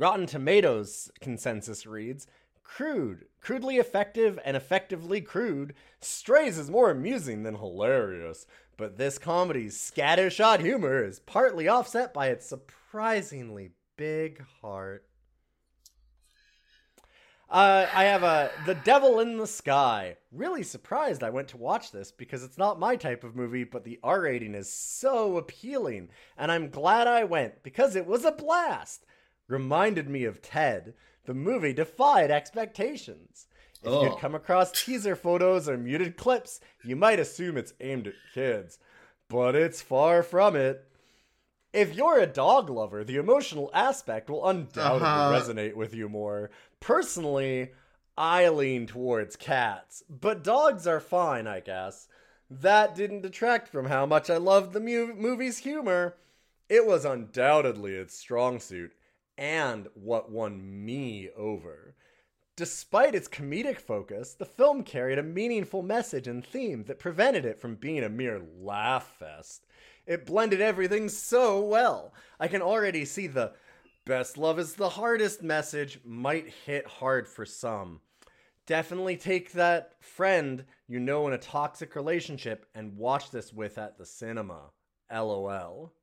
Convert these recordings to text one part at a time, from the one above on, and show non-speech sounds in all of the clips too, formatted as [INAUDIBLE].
Rotten Tomatoes consensus reads crude, crudely effective, and effectively crude. Strays is more amusing than hilarious, but this comedy's scattershot humor is partly offset by its surprisingly big heart. Uh, I have a The Devil in the Sky. Really surprised I went to watch this because it's not my type of movie, but the R rating is so appealing, and I'm glad I went because it was a blast. Reminded me of Ted. The movie defied expectations. If Oh. you'd come across teaser photos or muted clips, you might assume it's aimed at kids, but it's far from it. If you're a dog lover, the emotional aspect will undoubtedly Uh-huh. resonate with you more. Personally, I lean towards cats, but dogs are fine, I guess. That didn't detract from how much I loved the mu- movie's humor. It was undoubtedly its strong suit, and what won me over. Despite its comedic focus, the film carried a meaningful message and theme that prevented it from being a mere laugh fest. It blended everything so well. I can already see the best love is the hardest message might hit hard for some. Definitely take that friend you know in a toxic relationship and watch this with at the cinema. LOL.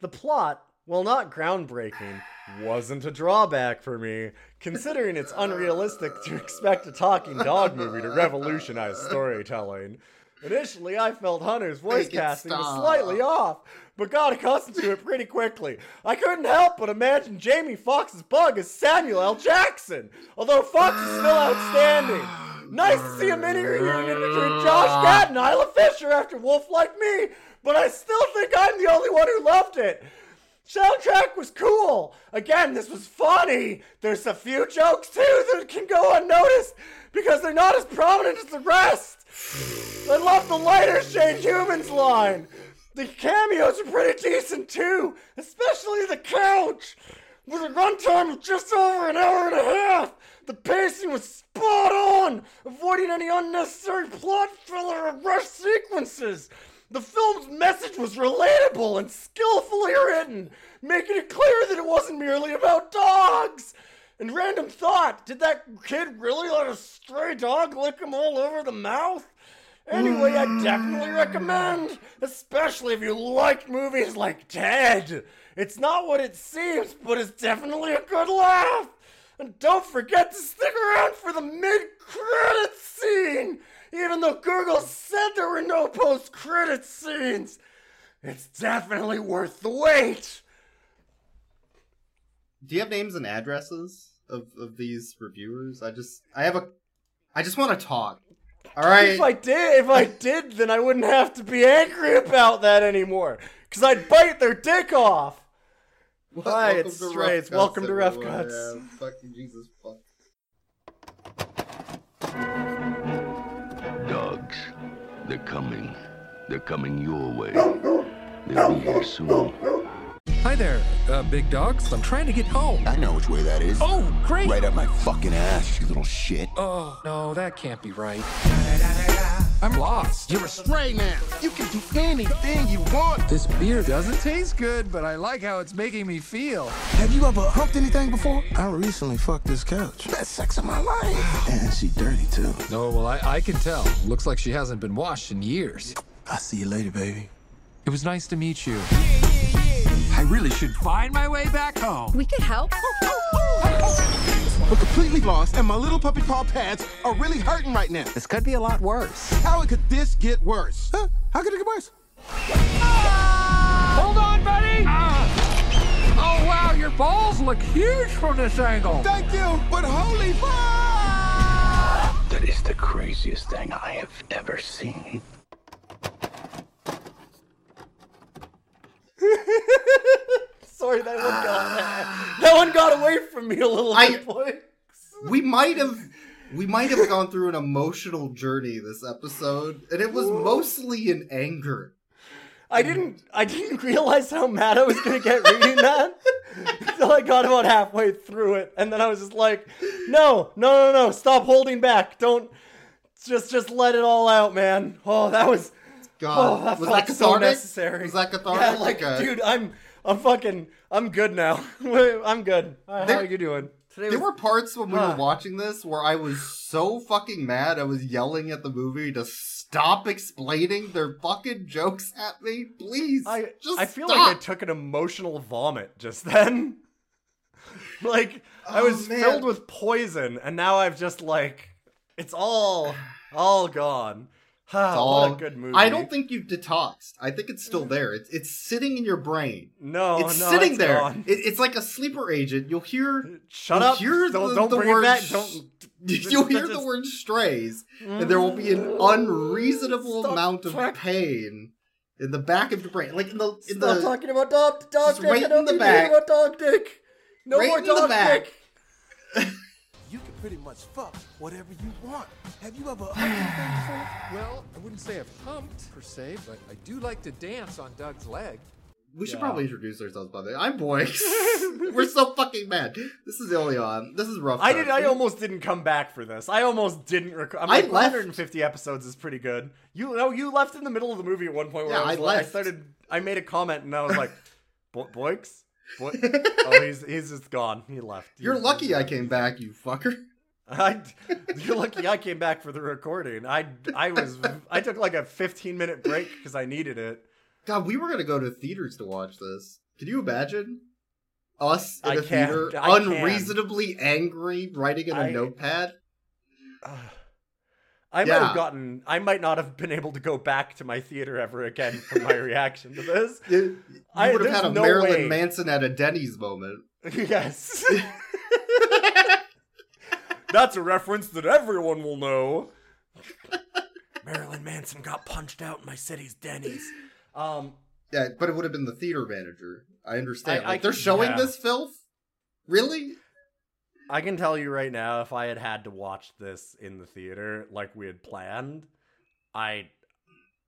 The plot, while not groundbreaking, wasn't a drawback for me, considering it's unrealistic to expect a talking dog movie to revolutionize storytelling. Initially, I felt Hunter's voice casting was slightly off, but got accustomed to it pretty quickly. I couldn't help but imagine Jamie Foxx's bug as Samuel L. Jackson, although Foxx is still outstanding. Nice to see a mini reunion between Josh Gad and Isla Fisher after Wolf Like Me, but I still think I'm the only one who loved it. Soundtrack was cool. Again, this was funny. There's a few jokes too that can go unnoticed because they're not as prominent as the rest. I love the lighter shade humans line. The cameos are pretty decent too, especially the couch. With a runtime of just over an hour and a half, the pacing was spot on, avoiding any unnecessary plot filler or rush sequences. The film's message was relatable and skillfully written, making it clear that it wasn't merely about dogs. And random thought, did that kid really let a stray dog lick him all over the mouth? Anyway, I definitely recommend, especially if you like movies like Ted. It's not what it seems, but it's definitely a good laugh. And don't forget to stick around for the mid-credits scene, even though Google said there were no post credit scenes. It's definitely worth the wait. Do you have names and addresses of, of these reviewers? I just I have a I just want to talk. All right. If I did, if I did, then I wouldn't have to be angry about that anymore. Cause I'd bite their dick off. Hi, Welcome it's to Strays. Welcome to Rough. Cuts. Yeah, fucking Jesus fuck. Dogs. They're coming. They're coming your way. They'll be here soon. Hi there, uh, big dogs. I'm trying to get home. I know which way that is. Oh, great. Right up my fucking ass, you little shit. Oh, no, that can't be right. I'm lost. You're a stray now. You can do anything you want. This beer doesn't taste good, but I like how it's making me feel. Have you ever humped anything before? I recently fucked this couch. Best sex of my life. [SIGHS] And she dirty too. No, well, I, I can tell. Looks like she hasn't been washed in years. I'll see you later, baby. It was nice to meet you. I really should find my way back home. We could help. [LAUGHS] We're completely lost, and my little puppy paw pads are really hurting right now. This could be a lot worse. How could this get worse? Huh? How could it get worse? Hold on, buddy! Ah. Oh, wow, your balls look huge from this angle. Thank you, but holy fuck! That is the craziest thing I have ever seen. Sorry, that one got [SIGHS] that one got away from me a little I- bit. We might have we might have gone through an emotional journey this episode, and it was mostly in anger. I didn't I didn't realize how mad I was gonna get reading that until I got about halfway through it, and then I was just like, no, no, no, no, stop holding back, don't just just let it all out, man. Oh, that was God, oh, that was that so cathartic? necessary. Was that cathartic? Yeah, like, Okay. dude, I'm I'm fucking. I'm good now. [LAUGHS] I'm good. How There- are you doing? Today There was- were parts when we Huh. were watching this where I was so fucking mad I was yelling at the movie to stop explaining their fucking jokes at me. Please. I just I feel stop. like I took an emotional vomit just then. [LAUGHS] like I Oh, was man. filled with poison, and now I've just like it's all all gone. Ah, It's what all- a good movie. I don't think you've detoxed. I think it's still there. It's it's sitting in your brain. No, it's no, sitting it's there. It, it's like a sleeper agent. You'll hear Shut you'll up! hear don't the- don't the bring word it back. Don't. [LAUGHS] [LAUGHS] you'll hear the word strays, and there will be an unreasonable Stop amount of track- pain in the back of your brain, like in the in Stop the talking about dog, dog dick. right I in the need to hear back. about dog dick. No Right more dog dick. [LAUGHS] You can pretty much fuck whatever you want. Have you ever [SIGHS] humped anything before? Well, I wouldn't say I've humped per se, but I do like to dance on Doug's leg. We should probably introduce ourselves by the way. I'm Boyx. [LAUGHS] We're so fucking mad. This is Ilion. This is rough. I did. I almost didn't come back for this. I almost didn't. Rec- I'm I like, left. 150 episodes is pretty good. You know, you left in the middle of the movie at one point where Yeah, I, was I like, I started. I made a comment and I was like, [LAUGHS] Bo- "Boix, Boy- [LAUGHS] oh, he's he's just gone. He left. You're He's- lucky I came back, you fucker. [LAUGHS] I, you're lucky I came back for the recording. I I was I took like a 15 minute break because I needed it. God, we were gonna go to theaters to watch this. Can you imagine? Us in I a can't. theater, I can. unreasonably angry, writing in a I- notepad. [SIGHS] I might have gotten. I might not have been able to go back to my theater ever again from my reaction to this. [LAUGHS] You, you I- would have had a no Marilyn way. Manson at a Denny's moment. [LAUGHS] yes. That's a reference that everyone will know. [LAUGHS] Marilyn Manson got punched out in my city's Denny's. Um, Yeah, but it would have been the theater manager. I understand. I- like I they're showing yeah. this filth. Really? I can tell you right now, if I had had to watch this in the theater like we had planned, I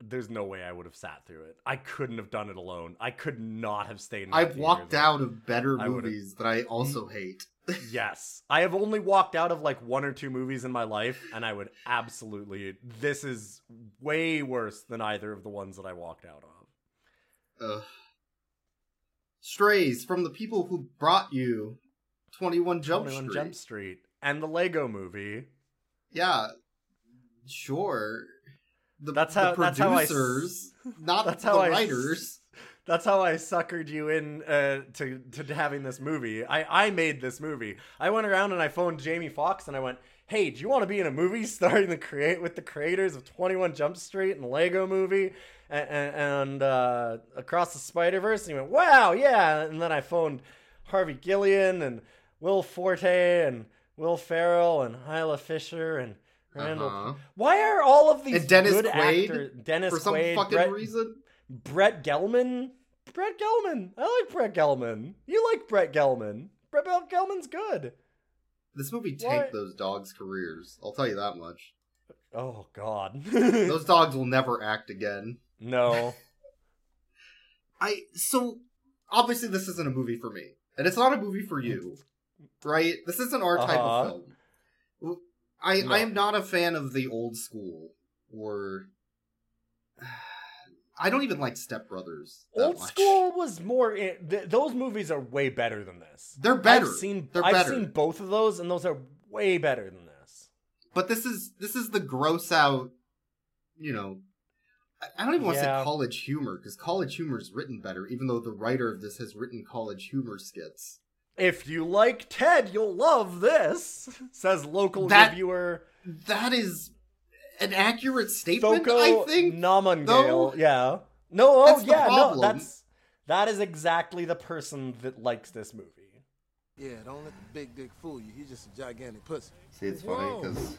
there's no way I would have sat through it. I couldn't have done it alone. I could not have stayed. In I've walked out of better I movies that I also hate. Yes, I have only walked out of like one or two movies in my life, and I would absolutely. This is way worse than either of the ones that I walked out of. Ugh. Strays from the people who brought you 21 Jump 21 Street. Jump Street and the Lego Movie. Yeah, sure. The, That's the how- that's how I producers, not [LAUGHS] that's the how writers. That's how I suckered you in uh, to to having this movie. I I made this movie. I went around and I phoned Jamie Foxx and I went, "Hey, do you want to be in a movie [LAUGHS] starring the create with the creators of Twenty One Jump Street and Lego Movie and, and uh, Across the Spider Verse?" And he went, "Wow, yeah." And then I phoned Harvey Guillén and Will Forte and Will Ferrell and Isla Fisher and Randall. Uh-huh. Why are all of these And Dennis good Quaid actors? Dennis For some Quaid, fucking Brett, reason. Brett Gelman. Brett Gelman. I like Brett Gelman. You like Brett Gelman. Brett Gelman's good. This movie Why- tanked those dogs' careers. I'll tell you that much. Oh God. [LAUGHS] Those dogs will never act again. no. [LAUGHS] I so obviously this isn't a movie for me, and it's not a movie for you, right? This isn't our type Uh-huh. of film. I No. I am not a fan of the old school or. I don't even like Step Brothers. Old much. School was more. In, th- those movies are way better than this. They're better. I've seen. They're I've better. seen both of those, and those are way better than this. But this is this is the gross out. You know, I- don't even want to say college humor because college humor is written better, even though the writer of this has written college humor skits. If you like Ted, you'll love this. [LAUGHS] Says local That- reviewer That is an accurate statement, Soko I think. Namangale. though. Yeah. No, oh That's the yeah, no, that's that is exactly the person that likes this movie. Yeah, don't let the big dick fool you. He's just a gigantic pussy. See, it's Whoa. because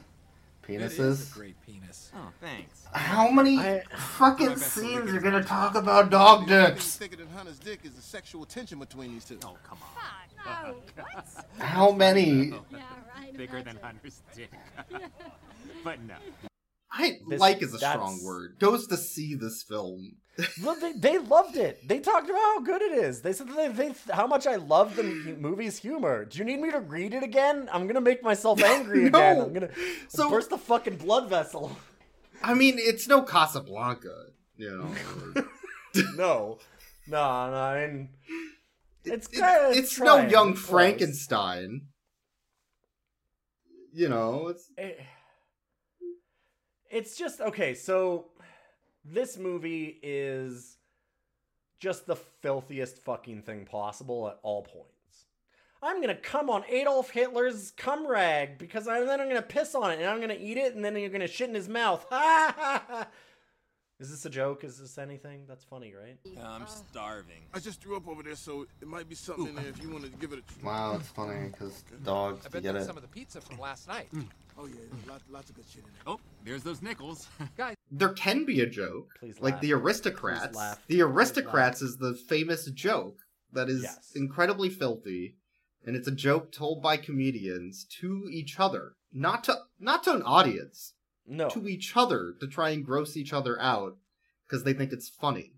It is penises. a great penis. Oh, thanks. How many I- fucking scenes are gonna talk about dog dicks? thicker than Hunter's dick is the sexual tension between these two. Oh, come on. No, what? How many? [LAUGHS] Yeah, right. [LAUGHS] Bigger than. Hunter's dick. [LAUGHS] but no. I This- like is a strong word. Goes to see this film. [LAUGHS] Look, they, they loved it. They talked about how good it is. They said that they, they how much I love the movie's humor. Do you need me to read it again? I'm gonna make myself [LAUGHS] angry again. I'm gonna So- burst the fucking blood vessel. I mean, it's no Casablanca, you know. [LAUGHS] no, no, no. I mean, It's It- kinda it's no young. Frankenstein. You know, it's it- it's just okay so this movie is just the filthiest fucking thing possible at all points i'm gonna come on adolf hitler's cum rag because I, then i'm gonna piss on it and i'm gonna eat it and then you're gonna shit in his mouth ha ha ha is this a joke is this anything that's funny right I'm uh, starving. I just threw up over there, so it might be something in there if you want to give it a try. wow, it's funny because dogs I bet get that's it. some of the pizza from last night. Mm. Oh yeah, lot, lots of good shit in there. Oh, there's those nickels. [LAUGHS] There can be a joke, Please like laugh. the aristocrats. Please laugh. The Please aristocrats is the famous joke that is Yes. incredibly filthy, and it's a joke told by comedians to each other, not to not to an audience, no to each other to try and gross each other out because they think it's funny,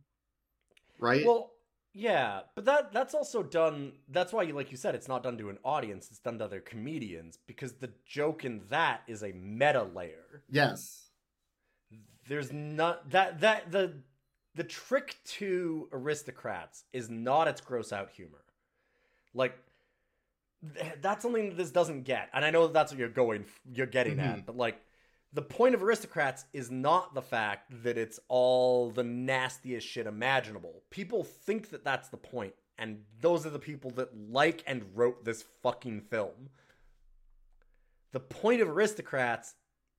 right? Well, yeah, but that that's also done. That's why, you like you said, it's not done to an audience. It's done to other comedians because the joke in that is a meta layer. yes, There's not that that the the trick to aristocrats is not its gross out humor. Like th- that's something that this doesn't get, and I know that that's what you're going you're getting at, mm-hmm. but like. The point of aristocrats is not the fact that it's all the nastiest shit imaginable. People think that that's the point, and those are the people that like and wrote this fucking film. The point of aristocrats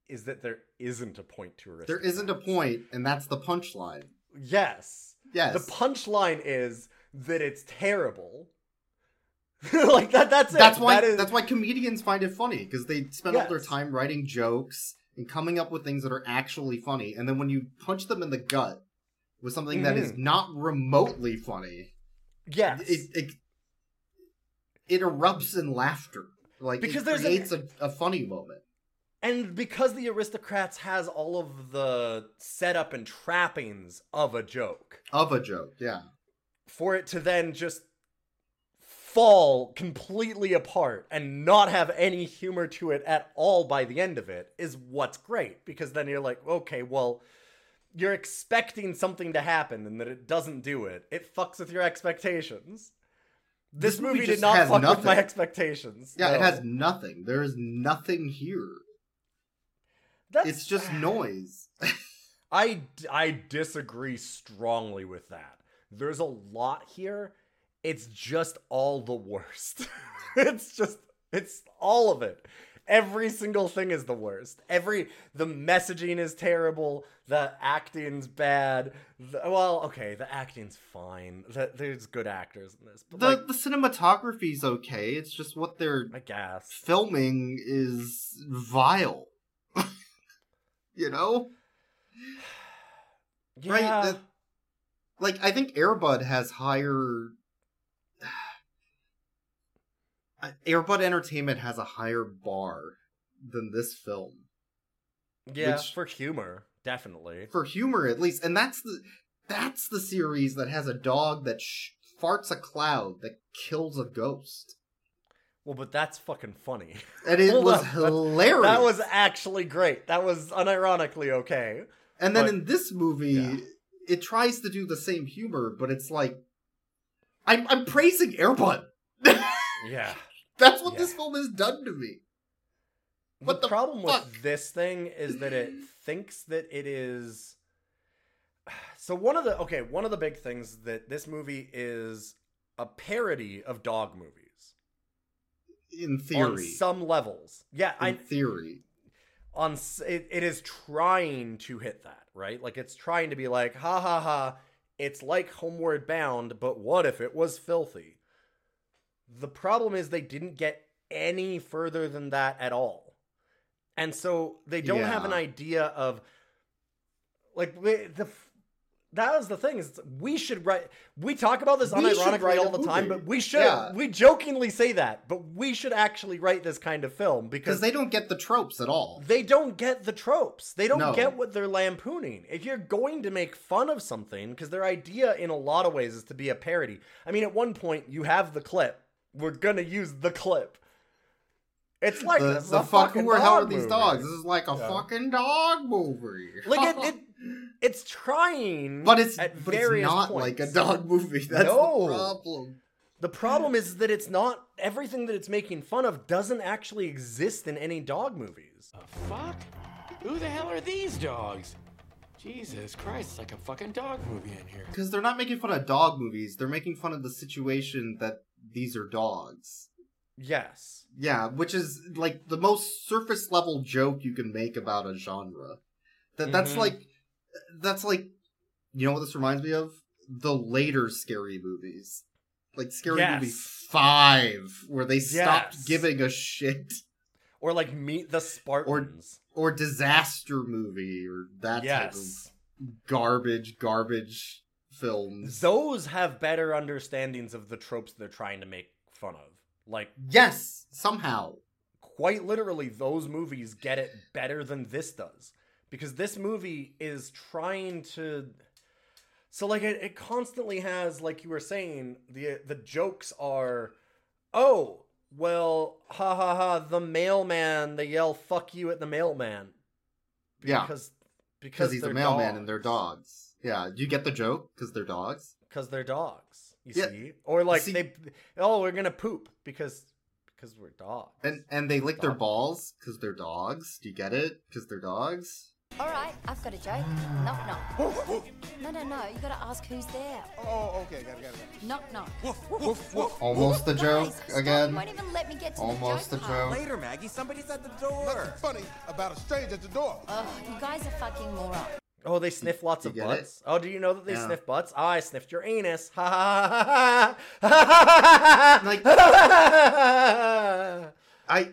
is that there isn't a point to aristocrats. there isn't a point, and that's the punchline. Yes. Yes, The punchline is that it's terrible. [LAUGHS] like that that's it. that's why That is- that's why comedians find it funny because they spend all their time writing jokes and coming up with things that are actually funny, and then when you punch them in the gut with something that is Mhm. not remotely funny, yes. it it, it erupts in laughter. Like Because it creates a, a funny moment. And because the aristocrats has all of the setup and trappings of a joke, Of a joke, yeah. for it to then just fall completely apart and not have any humor to it at all by the end of it is what's great because then you're like okay well you're expecting something to happen and that it doesn't do it it fucks with your expectations this, This movie, movie did not fuck with my expectations Yeah, it has nothing. There is nothing here. That's, It's just [SIGHS] noise. [LAUGHS] I, I disagree strongly with that. There's a lot here. It's just all the worst. [LAUGHS] it's just it's all of it. Every single thing is the worst. Every the messaging is terrible. The acting's bad. The, well, okay, the acting's fine. The, there's good actors in this, but the like, the cinematography's okay. It's just what they're I guess. filming is vile. [LAUGHS] you know? [SIGHS] Yeah. Right? That- like I think Airbud has higher Uh, Airbud Entertainment has a higher bar than this film. yeah, which- for humor, definitely. For humor at least, and that's the that's the series that has a dog that sh- farts a cloud that kills a ghost. Well, but that's fucking funny. And it [LAUGHS] Hold was up, hilarious. That was actually great. That was unironically okay. And then But- in this movie, yeah. it tries to do the same humor, but it's like I'm I'm praising Airbud. [LAUGHS] Yeah. That's what Yeah. this film has done to me. What the the problem fuck? with this thing is that it [CLEARS THROAT] thinks that it is. [SIGHS] So one of the okay, one of the big things that this movie is a parody of dog movies In on theory, some levels. Yeah, in I theory, on it, it is trying to hit that right. Like it's trying to be like, ha ha ha. It's like Homeward Bound, but what if it was filthy? The problem is they didn't get any further than that at all. And so they don't have an idea of like the that was the thing is we should write we talk about this unironically all the time but we should Yeah. we jokingly say that but we should actually write this kind of film because because they don't get the tropes at all. they don't get the tropes. They don't No. get what they're lampooning. If you're going to make fun of something, because their idea in a lot of ways is to be a parody. I mean, at one point you have the clip. We're gonna use the clip. It's like the this is the fuck fucking who or hell are these dogs? This is like a Yeah. fucking dog movie. [LAUGHS] Like it, it, [LAUGHS] it's trying, but it's at but it's not points. like a dog movie. [LAUGHS] That's No. the problem. The problem is that it's not everything that it's making fun of doesn't actually exist in any dog movies. Fuck? Who the hell are these dogs? Jesus Christ, it's like a fucking dog movie in here. Because they're not making fun of dog movies, they're making fun of the situation that these are dogs. Yes. Yeah, which is like the most surface level joke you can make about a genre. That that's Mhm. like that's like you know what this reminds me of? The later scary movies. Like Scary Movie 5 where they stopped Yes. giving a shit Or like Meet the Spartans. or disaster movie or that type yes. of garbage garbage films. Those have better understandings of the tropes they're trying to make fun of. Like yes, somehow. quite literally those movies get it better than this does because this movie is trying to so like it, it constantly has like you were saying the the jokes are oh well ha ha ha the mailman they yell fuck you at the mailman Yeah. because Because he's a mailman and they're dogs. Dogs. Yeah, do you get the joke? Because they're dogs. because they're dogs you Yeah. see or like See- they oh we're gonna poop because because we're dogs And and they lick their balls because they're dogs. Do you get it? Because they're dogs. All right, I've got a joke. Knock knock. No, no, no. You gotta ask who's there. Oh, oh, oh okay, got it, got it. Knock knock. Almost the joke Guys, stop. again. You won't even let me get to Almost the the joke. part. joke. Later, Maggie. Somebody's at the door. Nothing funny about a stranger at the door. Ugh, you guys are fucking morons. Oh, they sniff lots you of butts. Oh, do you know that they Yeah. sniff butts? Oh, I sniffed your anus. Ha ha ha ha ha Like- ha. I.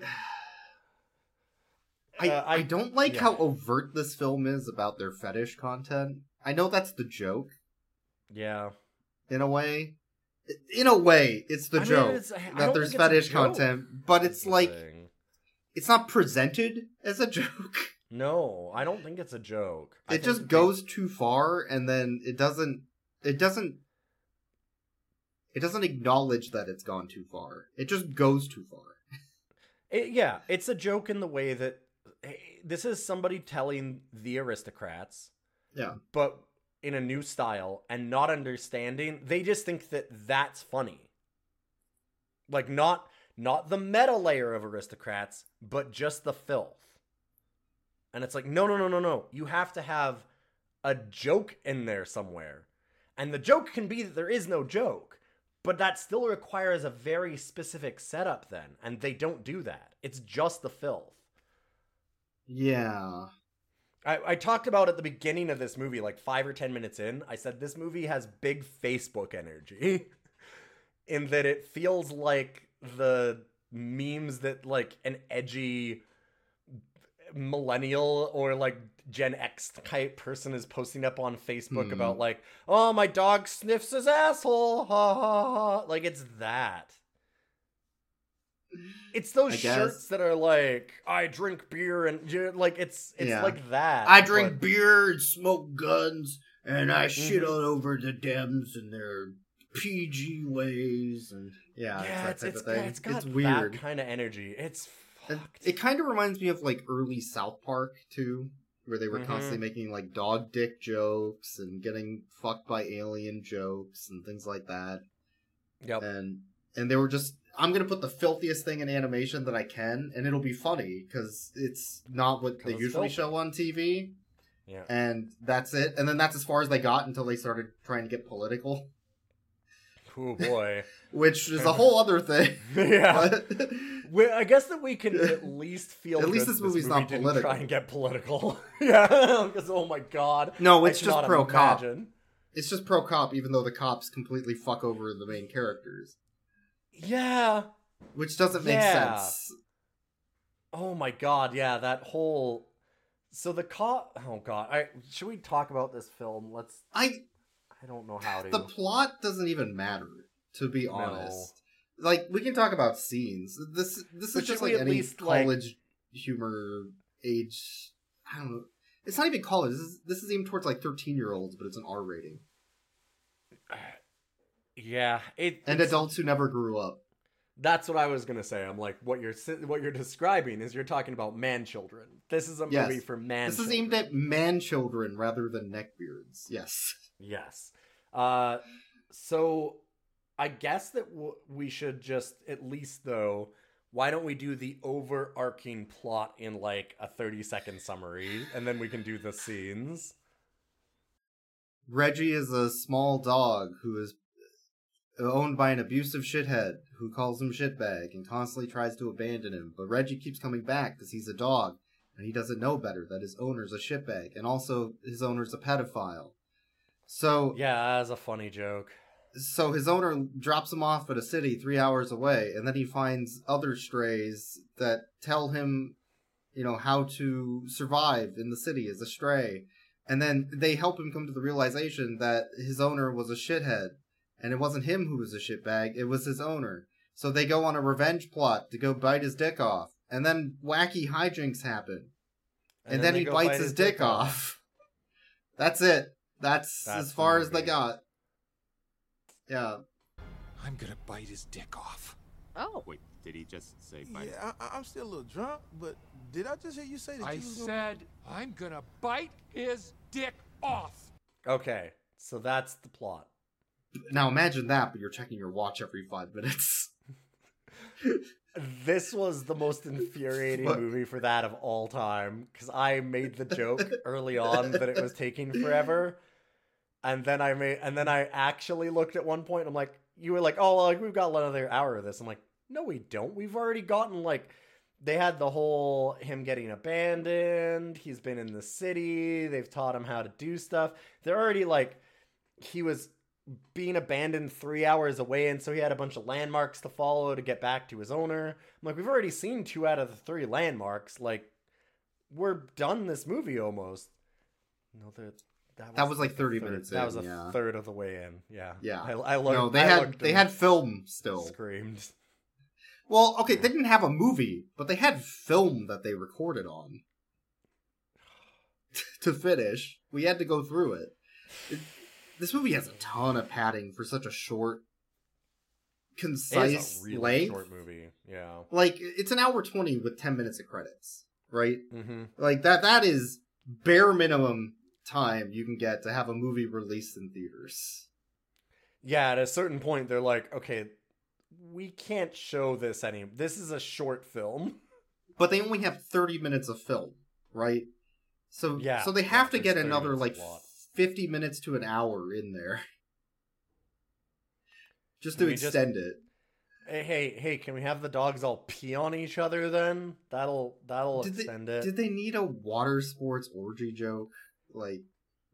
I, Uh, I I- don't like yeah. how overt this film is about their fetish content. I know that's the joke yeah. in a way. In a way, it's the I mean, joke it's- I that there's it's fetish content, but it's like it's not presented as a [LAUGHS] joke. No, I don't think it's a joke. I it just that they- goes too far and then it doesn't it doesn't it doesn't acknowledge that it's gone too far it just goes too far It, yeah, it's a joke in the way that hey, this is somebody telling the aristocrats, yeah but in a new style and not understanding. They just think that that's funny. Like not not the meta layer of aristocrats, but just the filth. And it's like, no, no, no, no, no. You have to have a joke in there somewhere. And the joke can be that there is no joke, but that still requires a very specific setup then. And they don't do that. It's just the filth. yeah I, I talked about at the beginning of this movie, like five or ten minutes in, I said this movie has big Facebook energy. [LAUGHS] in that it feels like the memes that like an edgy millennial or like Gen X type person is posting up on Facebook Hmm. about like, oh my dog sniffs his asshole. Ha ha ha. Like it's that. It's those I guess. shirts that are like, I drink beer and like it's it's Yeah. like that. i drink but- beer and smoke guns and i shit Mhm. all over the dems and their pg ways and yeah, yeah, it's it's it's, it's got weird that kind of energy. It's fucked. it kind of reminds me of like early south park too where they were Mhm. constantly making like dog dick jokes and getting fucked by alien jokes and things like that yep. and and they were just i'm gonna put the filthiest thing in animation that i can and it'll be funny because it's not what they usually filthy. show on tv yeah. and that's it and then that's as far as they got until they started trying to get political Oh boy. [LAUGHS] which is a whole other thing [LAUGHS] yeah. [LAUGHS] I guess that we can at least feel. At least this movie's movie not political. Try and get political. yeah, because oh my god. no it's just pro cop it's just pro cop even though the cops completely fuck over the main characters Yeah. which doesn't make Yeah. sense Oh my god. Yeah, that whole. So the cop. Oh god. I should we talk about this film? Let's. i I don't know how to. the plot doesn't even matter to be No. honest like we can talk about scenes this this But is just like any least, like- college humor age i don't know it's not even college this is, this is even towards like 13 year olds but it's an r rating [SIGHS] yeah. It. and it's- adults who never grew up That's what I was gonna say. I'm like, what you're what you're describing is you're talking about man children. This is a Yes. movie for man. this is aimed at man children rather than neckbeards yes [LAUGHS] Yes. Uh, so I guess that w- we should just at least though. Why don't we do the overarching plot in like a thirty second summary, and then we can do the scenes. Reggie is a small dog who is owned by an abusive shithead who calls him shitbag and constantly tries to abandon him. But Reggie keeps coming back because he's a dog and he doesn't know better that his owner's a shitbag and also his owner's a pedophile. So Yeah, that's a funny joke. so his owner drops him off at a city three hours away, and then he finds other strays that tell him, you know, how to survive in the city as a stray. And then they help him come to the realization that his owner was a shithead, and it wasn't him who was a shitbag, it was his owner. So they go on a revenge plot to go bite his dick off, and then wacky hijinks happen, and, then, they he bites bite his, dick, off. That's it. That's, That's as far as they got. Yeah. I'm gonna bite his dick off. Oh. Wait, did he just say bite? Yeah, I, I'm still a little drunk, but did I just hear you say that I you was gonna- said I'm gonna bite his dick off. Okay, so that's the plot. Now imagine that, but you're checking your watch every five minutes. [LAUGHS] This was the most infuriating Fuck. movie for that of all time because I made the joke [LAUGHS] early on that it was taking forever, and then I made and then I actually looked at one point. I'm like, you were like, oh, like we've got another hour of this. I'm like, no, we don't. We've already gotten like they had the whole him getting abandoned. He's been in the city. They've taught him how to do stuff. They're already like he was being abandoned three hours away, and so he had a bunch of landmarks to follow to get back to his owner. I'm like, we've already seen two out of the three landmarks. Like, we're done this movie almost. No, that that was, That was like the 30 third- minutes That in, was a yeah. third of the way in. Yeah, Yeah. I, I looked. no, they I had they had film still. screamed. Well, okay, they didn't have a movie, but they had film that they recorded on [SIGHS] to finish. We had to go through it. It- This movie has a ton of padding for such a short, concise really length. short movie. Yeah. Like it's an hour twenty with ten minutes of credits, right? Mm-hmm. Like that. That is bare minimum time you can get to have a movie released in theaters. Yeah, at a certain point, they're like, okay, we can't show this any. This is a short film. but they only have 30 minutes of film, right? So Yeah, so they yeah, have to get another like 50 minutes to an hour in there. [LAUGHS] Just Can to we just- extend it. Hey, hey, hey! Can we have the dogs all pee on each other then? That'll that'll Did they, extend it. did they need a water sports orgy joke? Like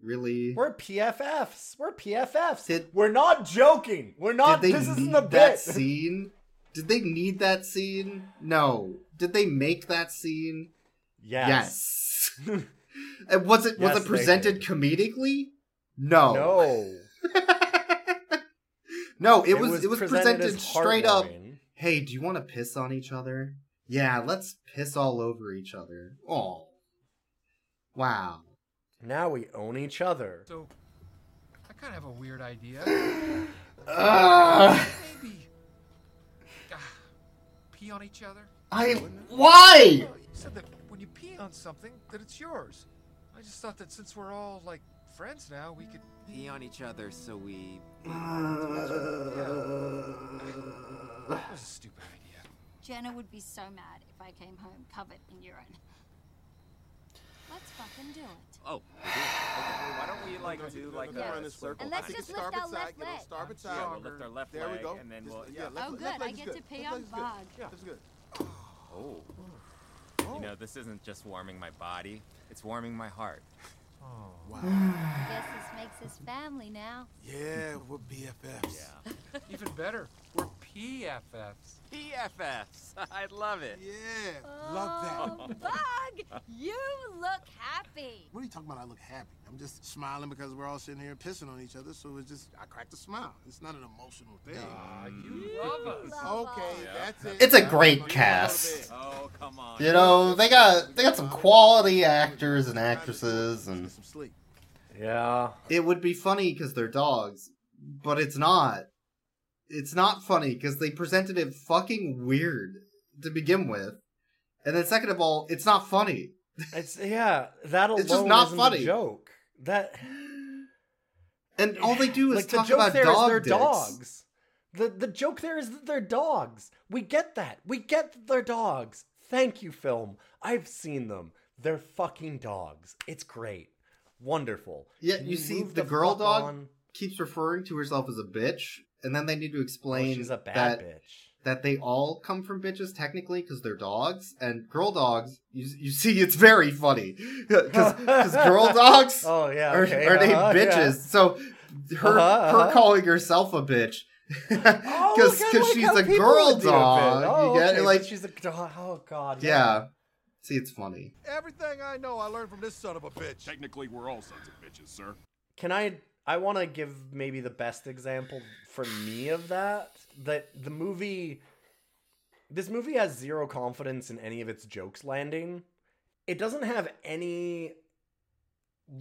really? We're PFFs. We're PFFs. Did- We're not joking. We're not. This isn't a bit. that scene? Did they need that scene? No. Did they make that scene? Yes. Yes. [LAUGHS] and was it was Yes, it presented comedically? No. No. [LAUGHS] no, it, was, it was presented, as straight up. Hey, do you want to piss on each other? Yeah, let's piss all over each other. Oh. Wow. Now we own each other. So, I kind of have a weird idea. Ugh. [SIGHS] Maybe ah, pee on each other. I why? You said that when you pee on something, that it's yours. I just thought that since we're all like friends now, we could. Pee on each other so we. That was a stupid idea. Jenna would be so mad if I came home covered in urine. Let's fucking do it. Oh, we do. Okay, well, why don't we like do like Yeah. a circle? And let's thing? just lift our left leg. Starboard side. Yeah, we'll lift our left There we go. and then Just- we'll. yeah, Yeah. left- Oh, good. I get good. to pay Left on leg. Bog. Yeah, that's good. Oh. You know, this isn't just warming my body; it's warming my heart. Oh. Wow. I guess this makes us family now. Yeah, we're BFFs. Yeah. [LAUGHS] Even better, we're PFFs. PFFs. [LAUGHS] I love it. Yeah, love that. Oh, Bug, you look happy. What are you talking about? I look happy. I'm just smiling because we're all sitting here pissing on each other. So it's just I cracked a smile. It's not an emotional thing. Ah, you love us. Okay, us. that's it. It's a great leave cast. a little bit. Oh, come on. You know, they got they got some quality actors and actresses and Get some sleep. Yeah. it would be funny because they're dogs, but it's not. It's not funny because they presented it fucking weird to begin with, and then second of all, it's not funny. It's yeah. That alone It's just not funny. The joke. That And all they do is like the talk joke about dog dogs. The the joke there is that they're dogs. We get that. We get that they're dogs. Thank you, film. I've seen them. They're fucking dogs. It's great. Wonderful. Yeah, Can you see move the girl dog on? keeps referring to herself as a bitch, and then they need to Oh, explain she's a bad that bitch. that they all come from bitches technically because they're dogs and girl dogs. You you see, it's very funny [LAUGHS] because [LAUGHS] girl dogs Oh yeah. are, okay, are named uh-huh, bitches. yeah. So her Uh-huh, her uh-huh. calling herself a bitch because [LAUGHS] Oh, like she's a girl would do it. dog. Oh, you get okay, like she's a dog. Oh god. yeah. See, it's funny. Everything I know, I learned from this son of a bitch. Technically, we're all sons of bitches, sir. Can I? I want to give maybe the best example for me of that. That the movie, this movie has zero confidence in any of its jokes landing. It doesn't have any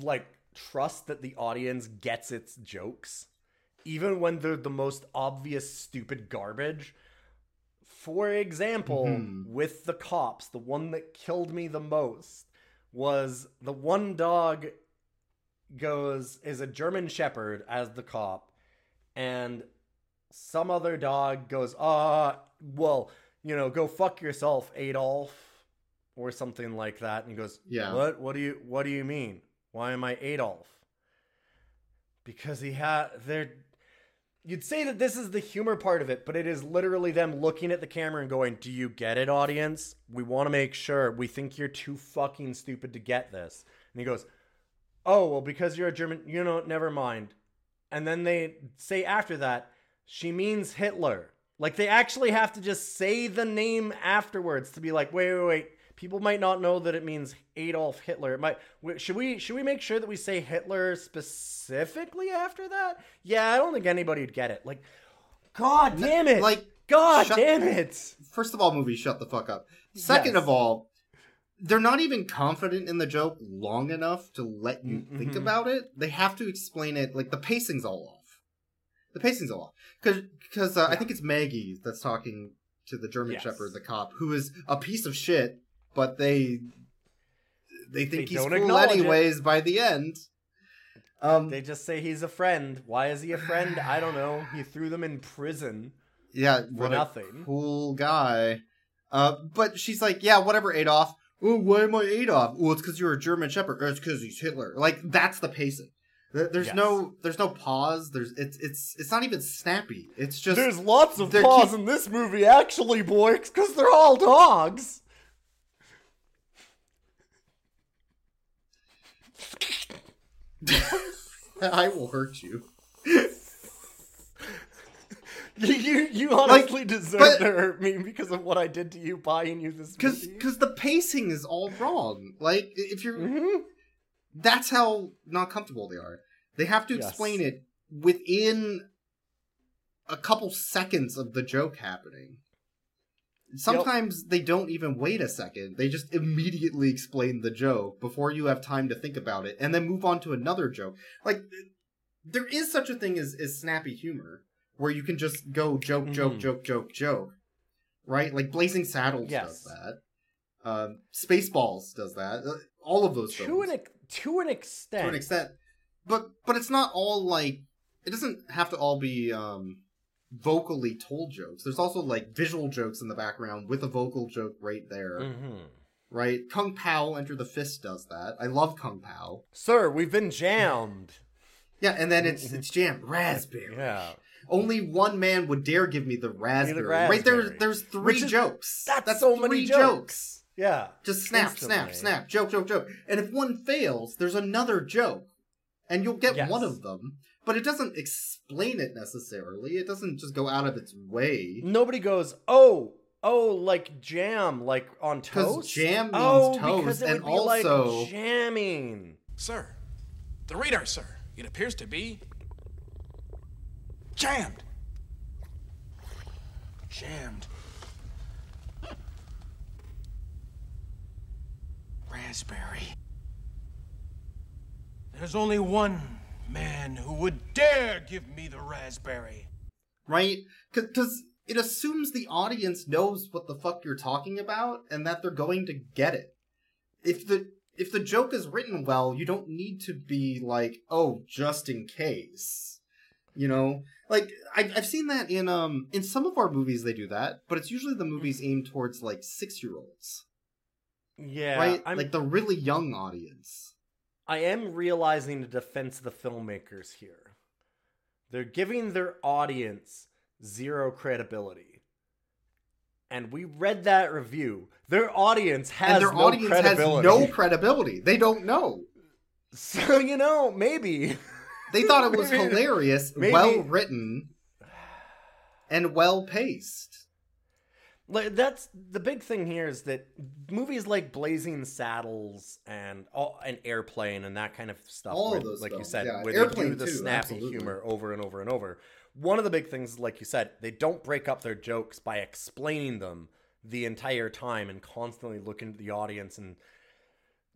like trust that the audience gets its jokes, even when they're the most obvious stupid garbage. For example, Mhm. with the cops, the one that killed me the most was the one dog goes is a German Shepherd as the cop, and some other dog goes, uh, well, you know, go fuck yourself, Adolf, or something like that. And he goes, Yeah. what? What do you What do you mean? Why am I Adolf? Because he had they're. You'd say that this is the humor part of it, but it is literally them looking at the camera and going, "Do you get it, audience? We want to make sure. We think you're too fucking stupid to get this." And he goes, "Oh, well, because you're a German, you know, never mind." And then they say after that, she means Hitler. Like they actually have to just say the name afterwards to be like, "Wait, wait, wait. People might not know that it means Adolf Hitler. It might should we should we make sure that we say Hitler specifically after that? Yeah, I don't think anybody would get it. Like, God damn it! Like, God shut- damn it! First of all, movie, shut the fuck up. Second Yes. of all, they're not even confident in the joke long enough to let you think Mhm. about it. They have to explain it. Like the pacing's all off. The pacing's all off because because uh, I think it's Maggie that's talking to the German Yes. Shepherd, the cop, who is a piece of shit, but they they think They he's cool acknowledge it. anyways. By the end, um, They just say he's a friend. Why is he a friend? I don't know. He threw them in prison. Yeah, for what a nothing. cool guy. Uh, but she's like, yeah, whatever, Adolf. Oh, why am I Adolf? Well, it's because you're a German Shepherd. Or it's because he's Hitler. Like that's the pacing. There's Yes. no, there's no pause. There's, it's, it's, it's not even snappy. It's just There's lots of they're keep- in this movie, actually, boy, because they're all dogs. [LAUGHS] I will hurt you. [LAUGHS] You you, honestly deserve but- to hurt me because of what I did to you buying you this Because, because the pacing is all wrong. Like if you're, Mhm. that's how not comfortable they are. They have to Yes. explain it within a couple seconds of the joke happening. Sometimes they don't even wait a second. They just immediately explain the joke before you have time to think about it and then move on to another joke. Like there is such a thing as, as snappy humor where you can just go joke, joke, Mhm. joke, joke, joke. Right? Like Blazing Saddles Yes. does that. Um, Spaceballs does that. Uh, All of those to films an to an extent. to an extent. But but it's not all like it doesn't have to all be um vocally told jokes. There's also like visual jokes in the background with a vocal joke right there. Mhm. Right? Kung Pao Enter the Fist does that. I love Kung Pao. Sir, we've been jammed. Yeah, and then it's it's jammed raspberry. Yeah. Only one man would dare give me the raspberry. Right there there's three is- jokes. That's, so three many jokes. Yeah. Just snap, Instantly. snap, snap, joke, joke, joke. And if one fails, there's another joke. And you'll get Yes. one of them. But it doesn't explain it necessarily. It doesn't just go out of its way. Nobody goes, oh, oh, like jam, like on toast. jam means oh, toast, because it and would be like also- jamming. Sir, the radar, sir. It appears to be jammed. Jammed. Raspberry. There's only one man who would dare give me the raspberry. Right? Because it assumes the audience knows what the fuck you're talking about and that they're going to get it. If the if the joke is written well, you don't need to be like, oh, just in case. You know, like I've I've seen that in um in some of our movies they do that, but it's usually the movies aimed towards like six year olds, Yeah, right? I'm, Like the really young audience. I am realizing the defense of the filmmakers here. They're giving their audience zero credibility. And we read that review. Their audience has and their no audience credibility. has no credibility. They don't know. [LAUGHS] So you know, maybe [LAUGHS] They thought it was [LAUGHS] Maybe- hilarious, maybe- well written, and well paced. like that's the big thing here is that movies like Blazing Saddles and oh, and Airplane and that kind of stuff, All of those like you said, yeah. where they do the too, snappy absolutely. humor over and over and over. One of the big things, like you said, they don't break up their jokes by explaining them the entire time and constantly looking at the audience and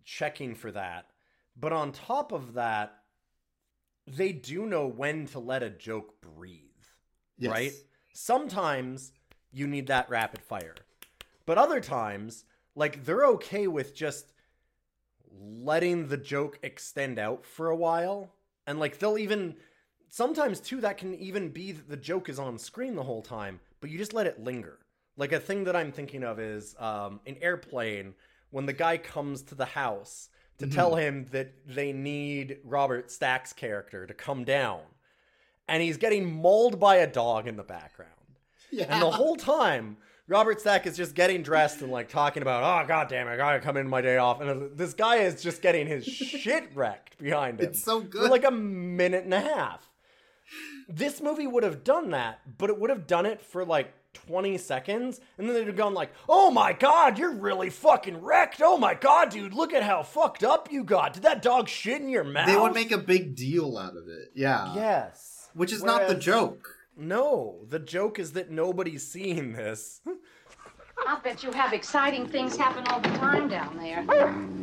checking for that. But on top of that, they do know when to let a joke breathe Yes. right? Sometimes you need that rapid fire. But other times, like they're okay with just letting the joke extend out for a while. And like they'll even sometimes too that can even be that the joke is on screen the whole time, but you just let it linger. Like a thing that I'm thinking of is um in Airplane when the guy comes to the house to Mhm. tell him that they need Robert Stack's character to come down and he's getting mauled by a dog in the background. Yeah. And the whole time, Robert Stack is just getting dressed and like talking about, oh god damn it, I gotta come in my day off. And this guy is just getting his [LAUGHS] shit wrecked behind him. It's so For good. like a minute and a half. This movie would have done that, but it would have done it for like 20 seconds, and then they'd have gone like, oh my god, you're really fucking wrecked. Oh my god, dude, look at how fucked up you got. Did that dog shit in your mouth? They would make a big deal out of it. Yeah. Yes. Which is not the joke. No, the joke is that nobody's seeing this. I'll bet you have exciting things happen all the time down there.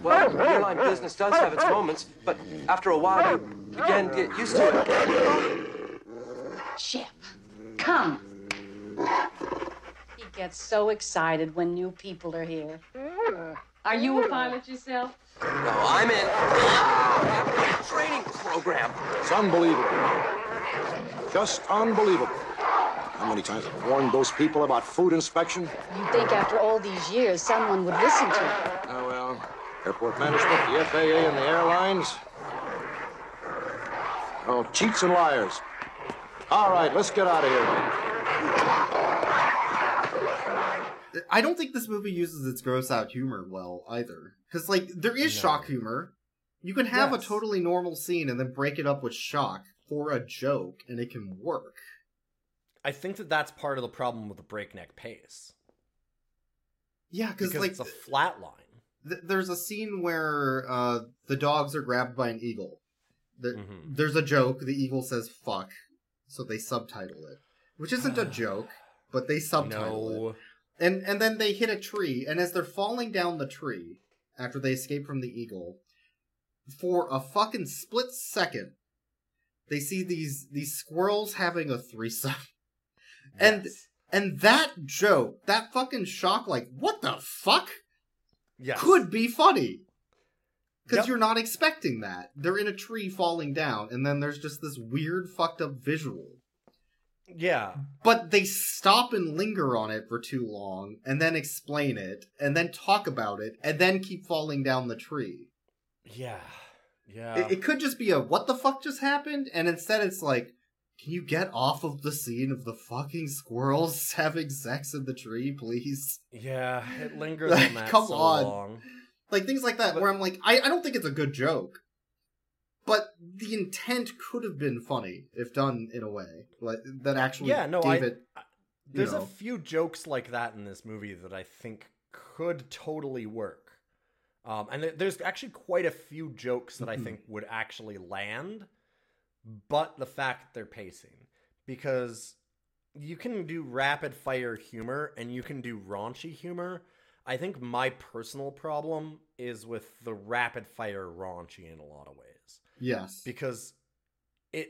Well, airline business does have its moments, but after a while, you again get used to it. Ship, come. He gets so excited when new people are here. Mm. Are you a pilot yourself? No, I'm in training program. It's unbelievable. Just unbelievable. How many times have I've warned those people about food inspection? You'd think after all these years someone would listen to you. Oh, well, airport management, the FAA, and the airlines. Oh, cheats and liars. All right, let's get out of here. I don't think this movie uses its gross out humor well either. Because, like, there is No. shock humor. You can have Yes. a totally normal scene and then break it up with shock for a joke, and it can work. I think that that's part of the problem with the breakneck pace. Yeah, Because like, it's a flat line. th- there's a scene where uh, the dogs are grabbed by an eagle. The- Mhm. There's a joke. The eagle says "fuck," so they subtitle it, which isn't a [SIGHS] joke, but they subtitle No. it. And and then they hit a tree, and as they're falling down the tree after they escape from the eagle, for a fucking split second, they see these these squirrels having a threesome. [LAUGHS] And and that joke, that fucking shock, like what the fuck, Yes. could be funny. Because Yep. you're not expecting that. They're in a tree falling down, and then there's just this weird fucked up visual. Yeah. But they stop and linger on it for too long, and then explain it, and then talk about it, and then keep falling down the tree. Yeah. Yeah. It, it could just be a what the fuck just happened, and instead it's like, can you get off of the scene of the fucking squirrels [LAUGHS] having sex in the tree, please? yeah. It lingers [LAUGHS] Like, on that come so on. long. Like things like that, where I'm like, I, I don't think it's a good joke, but the intent could have been funny if done in a way like that actually Yeah, no, gave I- it. you There's know. a few jokes like that in this movie that I think could totally work. Um, and there's actually quite a few jokes that I Mhm. think would actually land, but the fact they're pacing. Because you can do rapid fire humor and you can do raunchy humor. I think my personal problem is with the rapid fire raunchy in a lot of ways yes, because it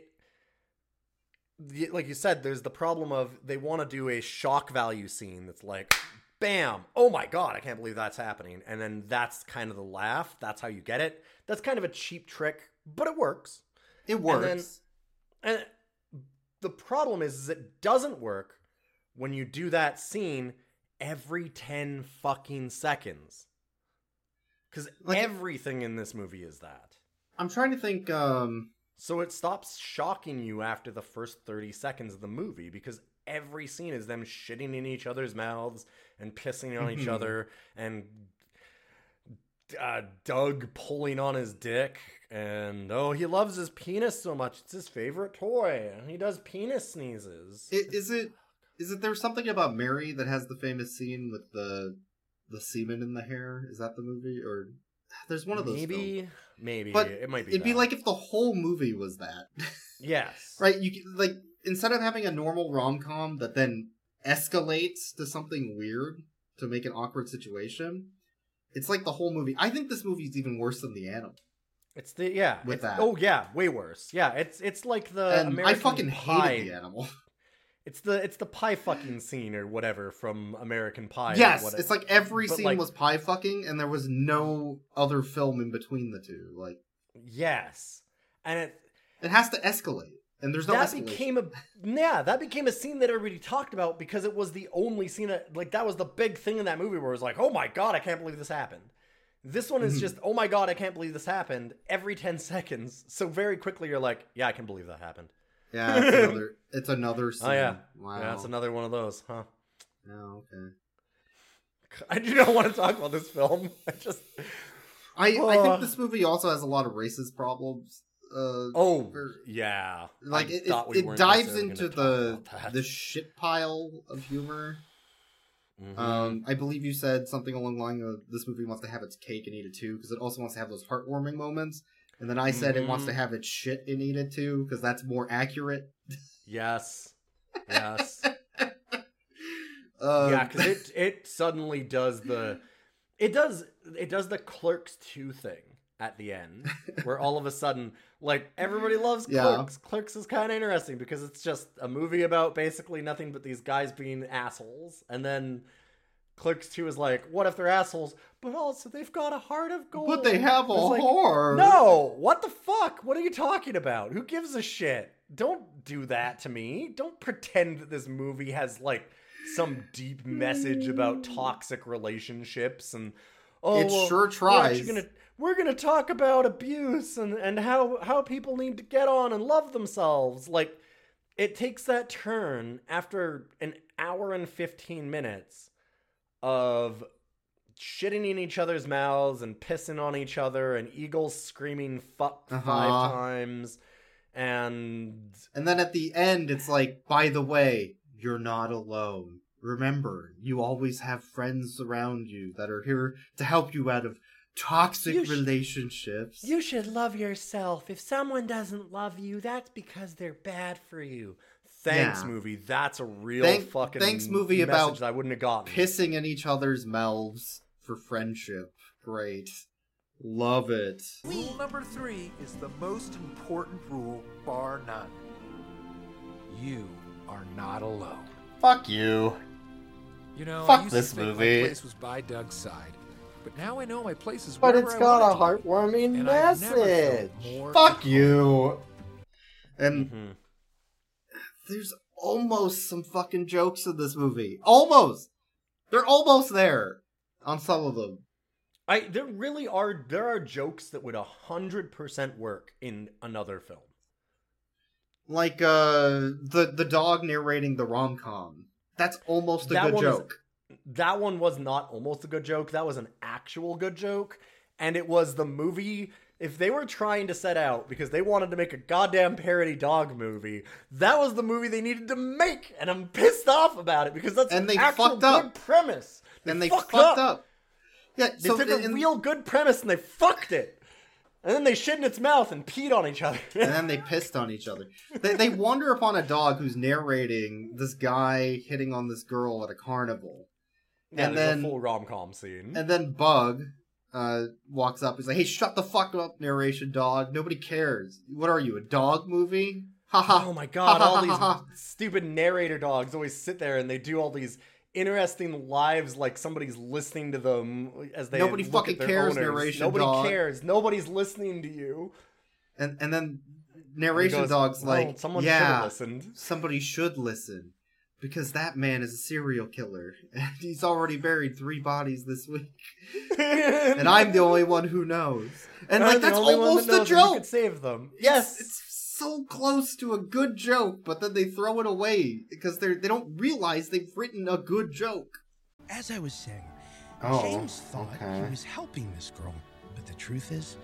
like you said there's the problem of they want to do a shock value scene that's like bam oh my god i can't believe that's happening and then that's kind of the laugh that's how you get it that's kind of a cheap trick but it works it and works. then- and the problem is, is it doesn't work when you do that scene every 10 fucking seconds. Cuz everything in this movie is that. I'm trying to think. Um, So it stops shocking you after the first 30 seconds of the movie because every scene is them shitting in each other's mouths and pissing on each Mhm. other and uh, Doug pulling on his dick and oh he loves his penis so much it's his favorite toy and he does penis sneezes. i- is it is it there's something about Mary that has the famous scene with the the semen in the hair? Is that the movie or there's one of those? maybe films. maybe but it might be It'd be like if the whole movie was that. [LAUGHS] yes. right? You like instead of having a normal rom com that then escalates to something weird to make an awkward situation, it's like the whole movie. I think this movie is even worse than the animal. It's the yeah. With it's- that. Oh yeah, way worse. Yeah, it's it's like the I fucking hated the animal. [LAUGHS] It's the it's the pie fucking scene or whatever from American Pie. yes, it's like every but, scene like, was pie fucking, and there was no other film in between the two. Like yes, and it it has to escalate, and there's no that escalation. became a yeah that became a scene that everybody talked about because it was the only scene that like that was the big thing in that movie where it was like oh my god I can't believe this happened. This one is Mhm. just oh my god I can't believe this happened every ten [LAUGHS] seconds. So very quickly you're like yeah I can believe that happened. Yeah, it's another. [LAUGHS] It's another scene. Oh yeah, wow. yeah, it's another one of those, huh? Oh, okay. I do not want to talk about this film. [LAUGHS] I just I, I Uh. think this movie also has a lot of racist problems. Uh, oh or- yeah, like I it, it, we it dives into the talk about that. the shit pile of humor. Mhm. Um, I believe you said something along the line of this movie wants to have its cake and eat it too because it also wants to have those heartwarming moments. And then I said it wants to Mhm. have its shit eat it too because that's more accurate. yes, yes. [LAUGHS] Um, yeah, because it it suddenly does the it does it does the Clerks two thing at the end where all of a sudden like everybody loves [LAUGHS] Yeah. Clerks. Clerks is kind of interesting because it's just a movie about basically nothing but these guys being assholes, and then Clerks two is like, what if they're assholes, but also they've got a heart of gold. But they have a like, heart. No, what the fuck? What are you talking about? Who gives a shit? Don't do that to me. Don't pretend that this movie has like some deep message about toxic relationships and oh It well, sure We're, tries. gonna, we're gonna talk about abuse and, and how how people need to get on and love themselves. Like it takes that turn after an hour and 15 minutes of shitting in each other's mouths and pissing on each other and eagles screaming fuck Uh-huh. five times and And then at the end, it's like, by the way, you're not alone. Remember, you always have friends around you that are here to help you out of toxic You sh- relationships. you should love yourself if someone doesn't love you that's because they're bad for you thanks Yeah. movie that's a real Thank- fucking thanks, movie message about that i wouldn't have gotten Pissing in each other's mouths for friendship. Great. Love it. Rule number three is the most important rule, bar none. You are not alone. Fuck you. You know, Fuck I used this to think movie. my place was by Doug's side, but now I know my place is but wherever it's I got a want it to be. heartwarming And I've never felt message Fuck you. And Mm-hmm. There's almost some fucking jokes in this movie. Almost. They're almost there on some of them. I there really are there are jokes that would a hundred percent work in another film. Like uh the the dog narrating the rom com. That's almost a That good joke. That one was not almost a good joke. That was an actual good joke, and it was the movie. If they were trying to set out because they wanted to make a goddamn parody dog movie, that was the movie they needed to make, and I'm pissed off about it because that's And an they actual fucked good up. premise. and they fucked fucked up. Yeah, They so took a real good premise and they fucked it, and then they shit in its mouth and peed on each other. and then they pissed on each other. They they [LAUGHS] wander upon a dog who's narrating this guy hitting on this girl at a carnival. Yeah, and then a full rom com scene. and then Bug uh walks up. He's like, "Hey, shut the fuck up, narration dog. Nobody cares. What are you, a dog movie? [LAUGHS] Ha ha. Oh my god, all these [LAUGHS] stupid narrator dogs always sit there and they do all these interesting lives like somebody's listening to them as they Nobody fucking cares, owners. narration Nobody dog. cares. Nobody's listening to you. And and then narration goes, dog's "Well, like, someone should have yeah, listened." somebody should listen because that man is a serial killer [LAUGHS] and he's already buried three bodies this week, [LAUGHS] and I'm the only one who knows. And I'm like that's only almost that a knows that joke. could save them. Yes, it's so close to a good joke, but then they throw it away because they they don't realize they've written a good joke. As I was saying, Oh, James thought okay. he was helping this girl, but the truth is,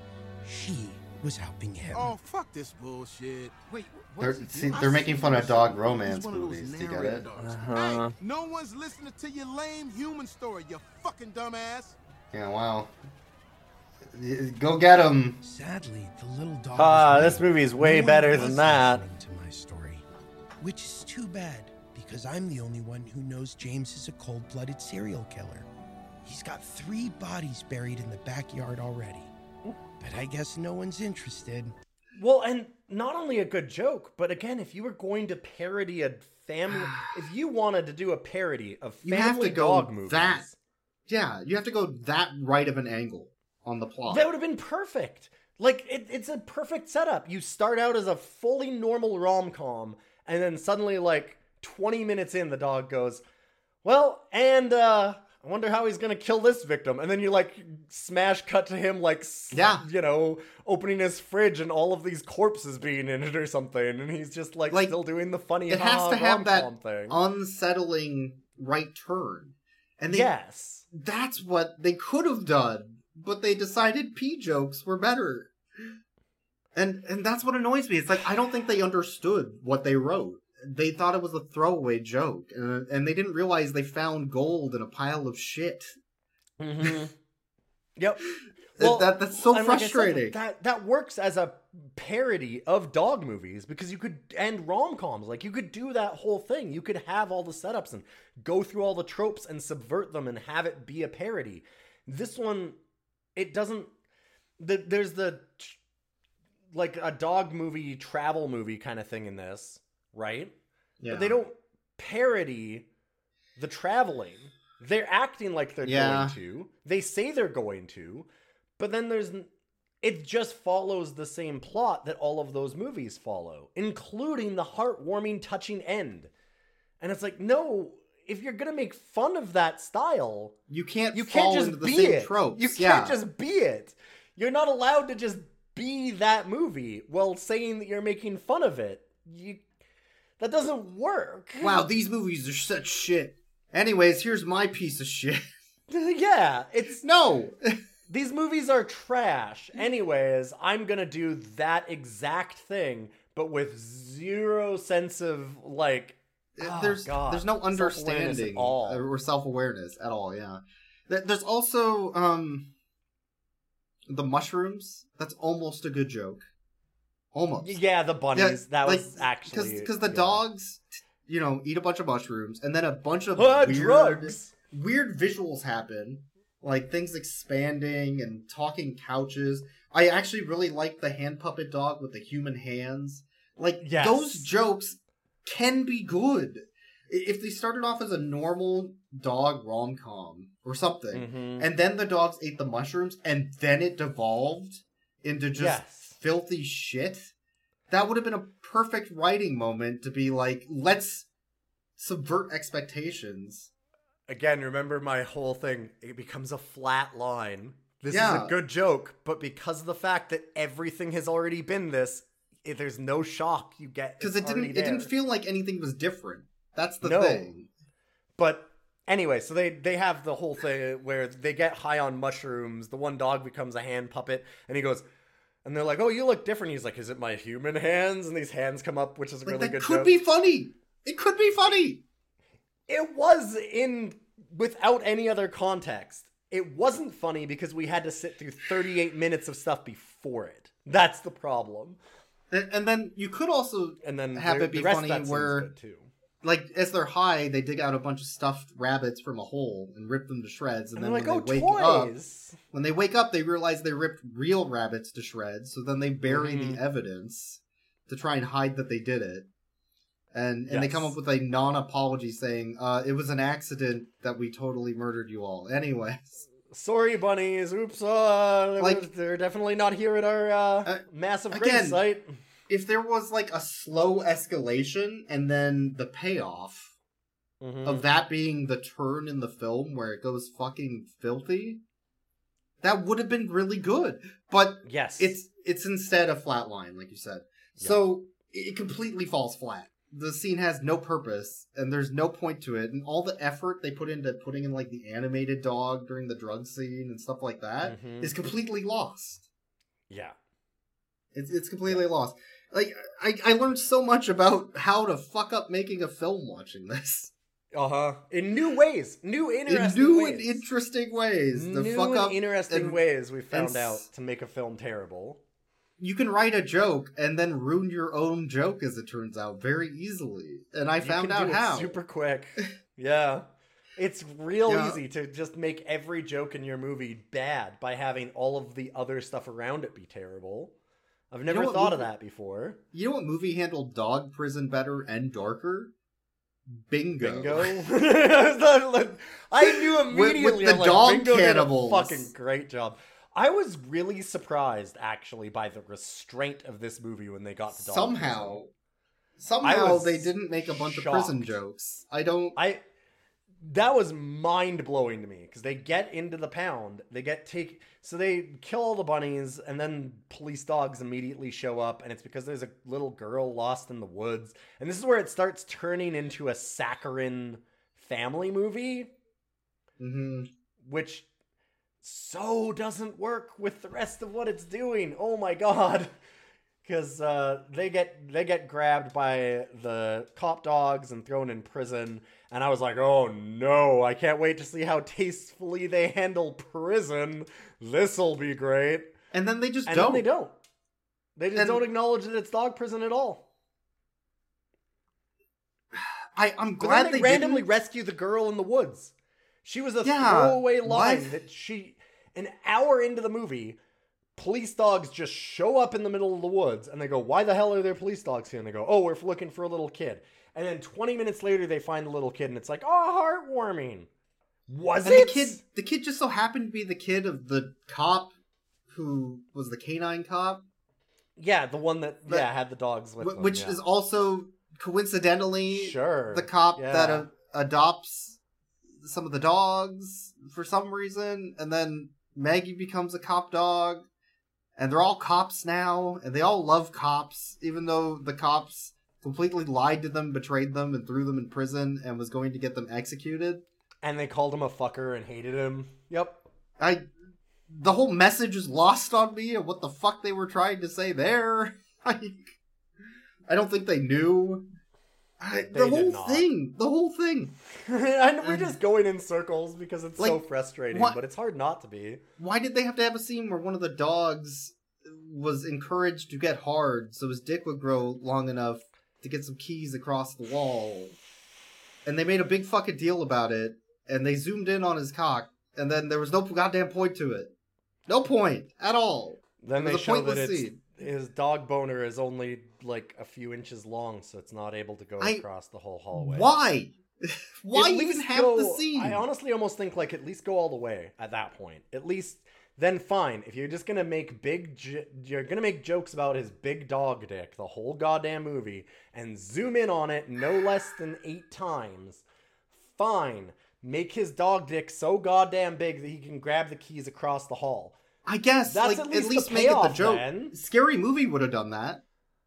she was helping him. Oh, fuck this bullshit. Wait, They're see, they're making fun of dog romance movies. Do you get it? Hey, no one's listening to your lame human story, you fucking dumbass. Yeah, wow. Go get him. Sadly, the little dog. Ah, was this movie is way No better than that. To my story, which is too bad because I'm the only one who knows James is a cold-blooded serial killer. He's got three bodies buried in the backyard already. But I guess no one's interested. Well, and not only a good joke, but again, if you were going to parody a family, [SIGHS] if you wanted to do a parody of You family have to go dog movies, that. Yeah, you have to go that right of an angle on the plot. that would have been perfect. Like it, it's a perfect setup. You start out as a fully normal rom com, and then suddenly, like twenty minutes in, the dog goes, "Well, and uh, I wonder how he's gonna kill this victim." And then you like smash cut to him, like Yeah. you know, opening his fridge and all of these corpses being in it or something, and he's just like, Like, still doing the funny. it has to have that thing. unsettling right turn. And they, yes, that's what they could have done, but they decided P jokes were better. And and that's what annoys me. It's like I don't think they understood what they wrote. They thought it was a throwaway joke, and, and they didn't realize they found gold in a pile of shit. Mm-hmm. [LAUGHS] Yep. That- that- that's so and like said, frustrating. that that works as a parody of dog movies because you could and rom coms like you could do that whole thing. You could have all the setups and go through all the tropes and subvert them and have it be a parody. This one, it doesn't. The, there's the like a dog movie travel movie kind of thing in this, right? Yeah. But they don't parody the traveling. They're acting like they're Yeah. going to. They say they're going to, but then there's it just follows the same plot that all of those movies follow, including the heartwarming, touching end. And it's like, no, if you're gonna make fun of that style, You can't you can't just be same it. tropes. You can't just be it. You're not allowed to just be that movie while saying that you're making fun of it. You that doesn't work. [LAUGHS] Wow, these movies are such shit. Anyways, here's my piece of shit. [LAUGHS] yeah, it's no. [LAUGHS] These movies are trash. Anyways, I'm gonna do that exact thing, but with zero sense of like. oh, there's God, there's no understanding all. or self awareness at all. Yeah, there's also um the mushrooms. That's almost a good joke. Almost. Yeah, the bunnies. that was actually because the dogs, you know, eat a bunch of mushrooms, and then a bunch of Ah, weird, drugs. weird visuals happen, like things expanding and talking couches. I actually really like the hand puppet dog with the human hands. Like Yes. those jokes can be good if they started off as a normal dog rom com or something, Mhm. and then the dogs ate the mushrooms, and then it devolved into just Yes. Filthy shit. That would have been a perfect writing moment to be like, let's subvert expectations. Again, remember my whole thing. It becomes a flat line. This is a good joke, but because of the fact that everything has already been this, it, there's no shock you get Because it didn't it didn't feel like anything was different. That's the No. thing. But anyway, so they they have the whole thing where they get high on mushrooms. The one dog becomes a hand puppet, and he goes, and they're like, "Oh, you look different." He's like, "Is it my human hands?" And these hands come up, which is a Like really that good could joke. be funny. It could be funny. It was in without any other context. It wasn't funny because we had to sit through 38 minutes of stuff before it. That's the problem. And, and then you could also And then have the- it be the funny where too. Like as they're high, they dig out a bunch of stuffed rabbits from a hole and rip them to shreds, and, And then when like, they "Oh, wake up, when they wake up, they realize they ripped real rabbits to shreds. So then they bury Mhm. the evidence to try and hide that they did it, and and they come up with a non-apology saying, uh, "It was an accident that we totally murdered you all." [LAUGHS] Anyways, Sorry, bunnies. Oops. Uh, Like- they're definitely not here at our uh, massive grave site. If there was like a slow escalation and then the payoff Mhm. of that being the turn in the film where it goes fucking filthy, that would have been really good. But yes, it's it's instead a flat line, like you said. So it completely falls flat. The scene has no purpose and there's no point to it, and all the effort they put into putting in like the animated dog during the drug scene and stuff like that is Mhm. completely lost. yeah. It's it's completely lost. Like I, I learned so much about how to fuck up making a film watching this. Uh huh. In new ways, new interesting in new ways. and interesting ways. new fuck and up interesting and- ways we found out to make a film terrible. You can write a joke and then ruin your own joke, as it turns out, very easily. And I You found can out do it how. super quick. [LAUGHS] yeah. It's real Yeah. easy to just make every joke in your movie bad by having all of the other stuff around it be terrible. I've never know what thought of that before. You know what movie handled dog prison better and darker? Bingo. Bingo. [LAUGHS] [LAUGHS] I knew With- with the I'm like, dog Bingo did a cannibals. fucking great job. I was really surprised actually by the restraint of this movie when they got to dog Somehow, prison. somehow they didn't make a bunch of prison jokes. I don't. I that was mind blowing to me because they get into the pound, they get take, so they kill all the bunnies, and then police dogs immediately show up, and it's because there's a little girl lost in the woods, and this is where it starts turning into a saccharine family movie, hmm which so doesn't work with the rest of what it's doing. Oh my god. Because uh, they get they get grabbed by the cop dogs and thrown in prison, and I was like, "Oh no! I can't wait to see how tastefully they handle prison. This'll be great." And then they just and don't. then they don't. They just And- don't acknowledge that it's dog prison at all. I, I'm glad they, they, randomly didn't. rescue the girl in the woods. She was a Yeah, throwaway line that she, an hour into the movie, police dogs just show up in the middle of the woods and they go, Why the hell are there police dogs here? And they go, Oh, we're looking for a little kid. And then 20 minutes later, they find the little kid and it's like, Oh, heartwarming. Was And it? the kid, the kid just so happened to be the kid of the cop who was the canine cop, Yeah, the one that, But- yeah, had the dogs with them, which yeah. is also coincidentally Sure, the cop yeah. that a- adopts some of the dogs for some reason, and then Maggie becomes a cop dog, and they're all cops now, and they all love cops, even though the cops completely lied to them, betrayed them, and threw them in prison, and was going to get them executed. And they called him a fucker and hated him. Yep. I the whole message is lost on me of what the fuck they were trying to say there. [LAUGHS] Like, I don't think they knew. I, the whole thing, the whole thing. [LAUGHS] and we're just going in circles because it's so frustrating, what- but it's hard not to be. Why did they have to have a scene where one of the dogs was encouraged to get hard so his dick would grow long enough to get some keys across the wall? And they made a big fucking deal about it, and they zoomed in on his cock, and then there was no goddamn point to it. No point at all. Then they show that it's, scene. his dog boner is only like a few inches long, so it's not able to go I- across the whole hallway. Why? [LAUGHS] [LAUGHS] Why At even least have go- the scene? I honestly almost think like at least go all the way at that point. At least then fine. If you're just gonna make big, j- you're gonna make jokes about his big dog dick the whole goddamn movie and zoom in on it no less than eight times. Fine. Make his dog dick so goddamn big that he can grab the keys across the hall. I guess That's like at at least least, the make it the joke. then. Scary movie would have done that.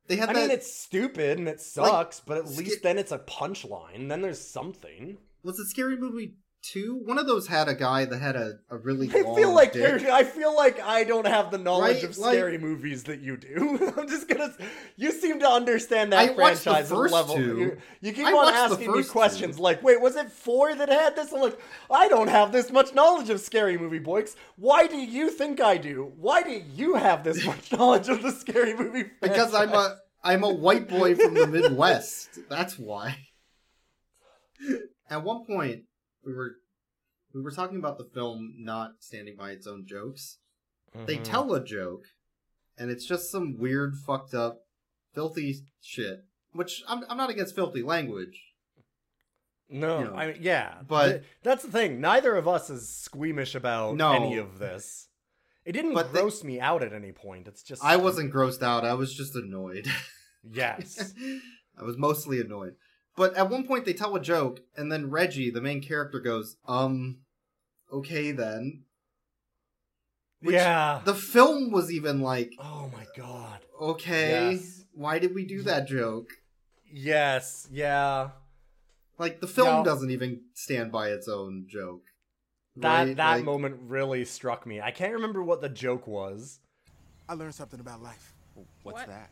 They had I that. mean, it's stupid and it Like, sucks, but at least then it's a punchline. Then there's something. was it Scary Movie two? One of those had a guy that had a, a really. I feel like. I feel like I don't have the knowledge Right? of Like- scary movies that you do. [LAUGHS] I'm just gonna. You seem to understand that I the franchise first level. You, you keep I on asking me questions two. like, "Wait, was it four that had this?" I'm like, I don't have this much knowledge of scary movie boys. Why do you think I do? Why do you have this [LAUGHS] much knowledge of the scary movie? because I'm a I'm a white boy from the [LAUGHS] Midwest. That's why. At one point, we were we were talking about the film not standing by its own jokes. They Mhm. tell a joke, and it's just some weird, fucked up, filthy shit. Which I'm I'm not against filthy language. No, you know, I mean, yeah, but- th- that's the thing. Neither of us is squeamish about No. any of this. It didn't But they- gross me out at any point. It's just I wasn't grossed out. I was just annoyed. [LAUGHS] Yes. I was mostly annoyed. But at one point they tell a joke, and then Reggie, the main character, goes, "Um, okay then." Which yeah. The film was even like, Oh my god. okay, Yes. why did we do that joke? Yes. Yeah. Like the film No. doesn't even stand by its own joke. That right? that Like, moment really struck me. I can't remember what the joke was. I learned something about life. What's What? that?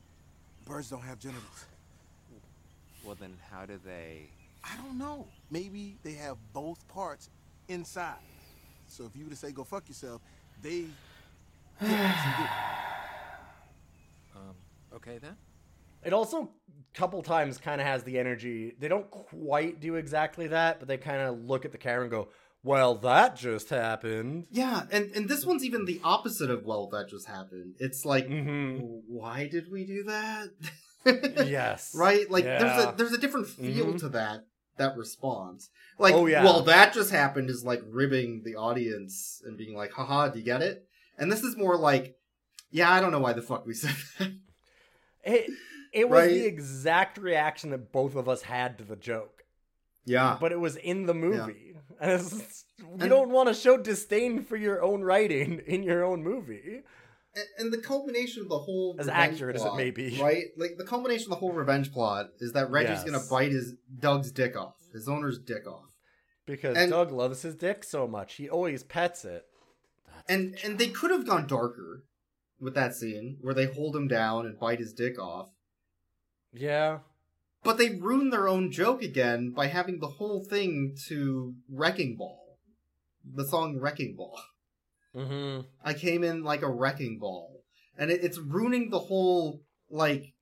Birds don't have genitals. Well, then how do they? I don't know. Maybe they have both parts inside. So if you were to say go fuck yourself, they get what you do. [SIGHS] Um. Okay then. It also couple times kind of has the energy. They don't quite do exactly that, but they kind of look at the camera and go, "Well, that just happened." Yeah, and and this one's even the opposite of well that just happened. It's like, Mhm. why did we do that? [LAUGHS] Yes. [LAUGHS] right? Like there's a there's a different feel Mhm. to that that response. Like, Oh, yeah. well, that just happened is like ribbing the audience and being like, haha, do you get it? And this is more like, yeah, I don't know why the fuck we [LAUGHS] said that. It it was Right? the exact reaction that both of us had to the joke, Yeah. but it was in the movie. [LAUGHS] And it's, you And- don't want to show disdain for your own writing in your own movie. And, and the culmination of the whole As accurate as it may be. [LAUGHS] right? Like the culmination of the whole revenge plot is that Reggie's Yes. gonna bite his Doug's dick off, his owner's dick off. Because And- Doug loves his dick so much. He always pets it. and and they could have gone darker with that scene where they hold him down and bite his dick off Yeah. but they ruined their own joke again by having the whole thing to wrecking ball the song wrecking ball [LAUGHS] Mm-hmm. i came in like a wrecking ball and it, it's ruining the whole like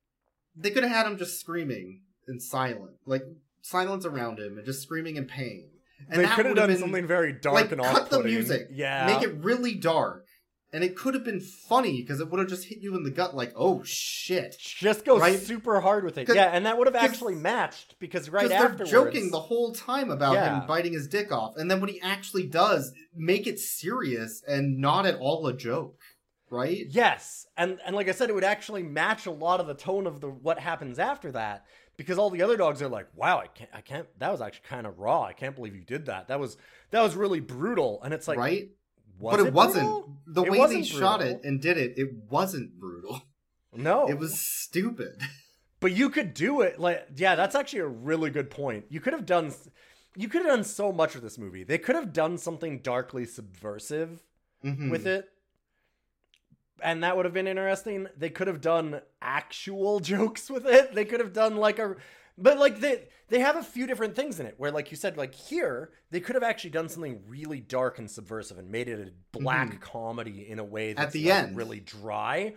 they could have had him just screaming in silent like silence around him and just screaming in pain and they could have would've done been- something very dark like and cut the off-putting. music Yeah. make it really dark and it could have been funny because it would have just hit you in the gut like oh shit Just go Right? super hard with it Yeah, and that would have actually matched because right they're joking the whole time about Yeah. him biting his dick off and then when he actually does make it serious and not at all a joke right Yes, and and like I said, it would actually match a lot of the tone of the what happens after that because all the other dogs are like, "Wow, I can't, I can't. That was actually kind of raw. I can't believe you did that. That was that was really brutal." And it's like, right was but it, wasn't brutal? the It way they wasn't shot brutal. it and did it it wasn't brutal No, it was stupid [LAUGHS] But you could do it like yeah, that's actually a really good point. You could have done you could have done so much with this movie. They could have done something darkly subversive Mhm. with it. And that would have been interesting. They could have done actual [LAUGHS] jokes with it. They could have done like a but like they they have a few different things in it where like you said like here they could have actually done something really dark and subversive and made it a black Mhm. comedy in a way that's the like, end. really dry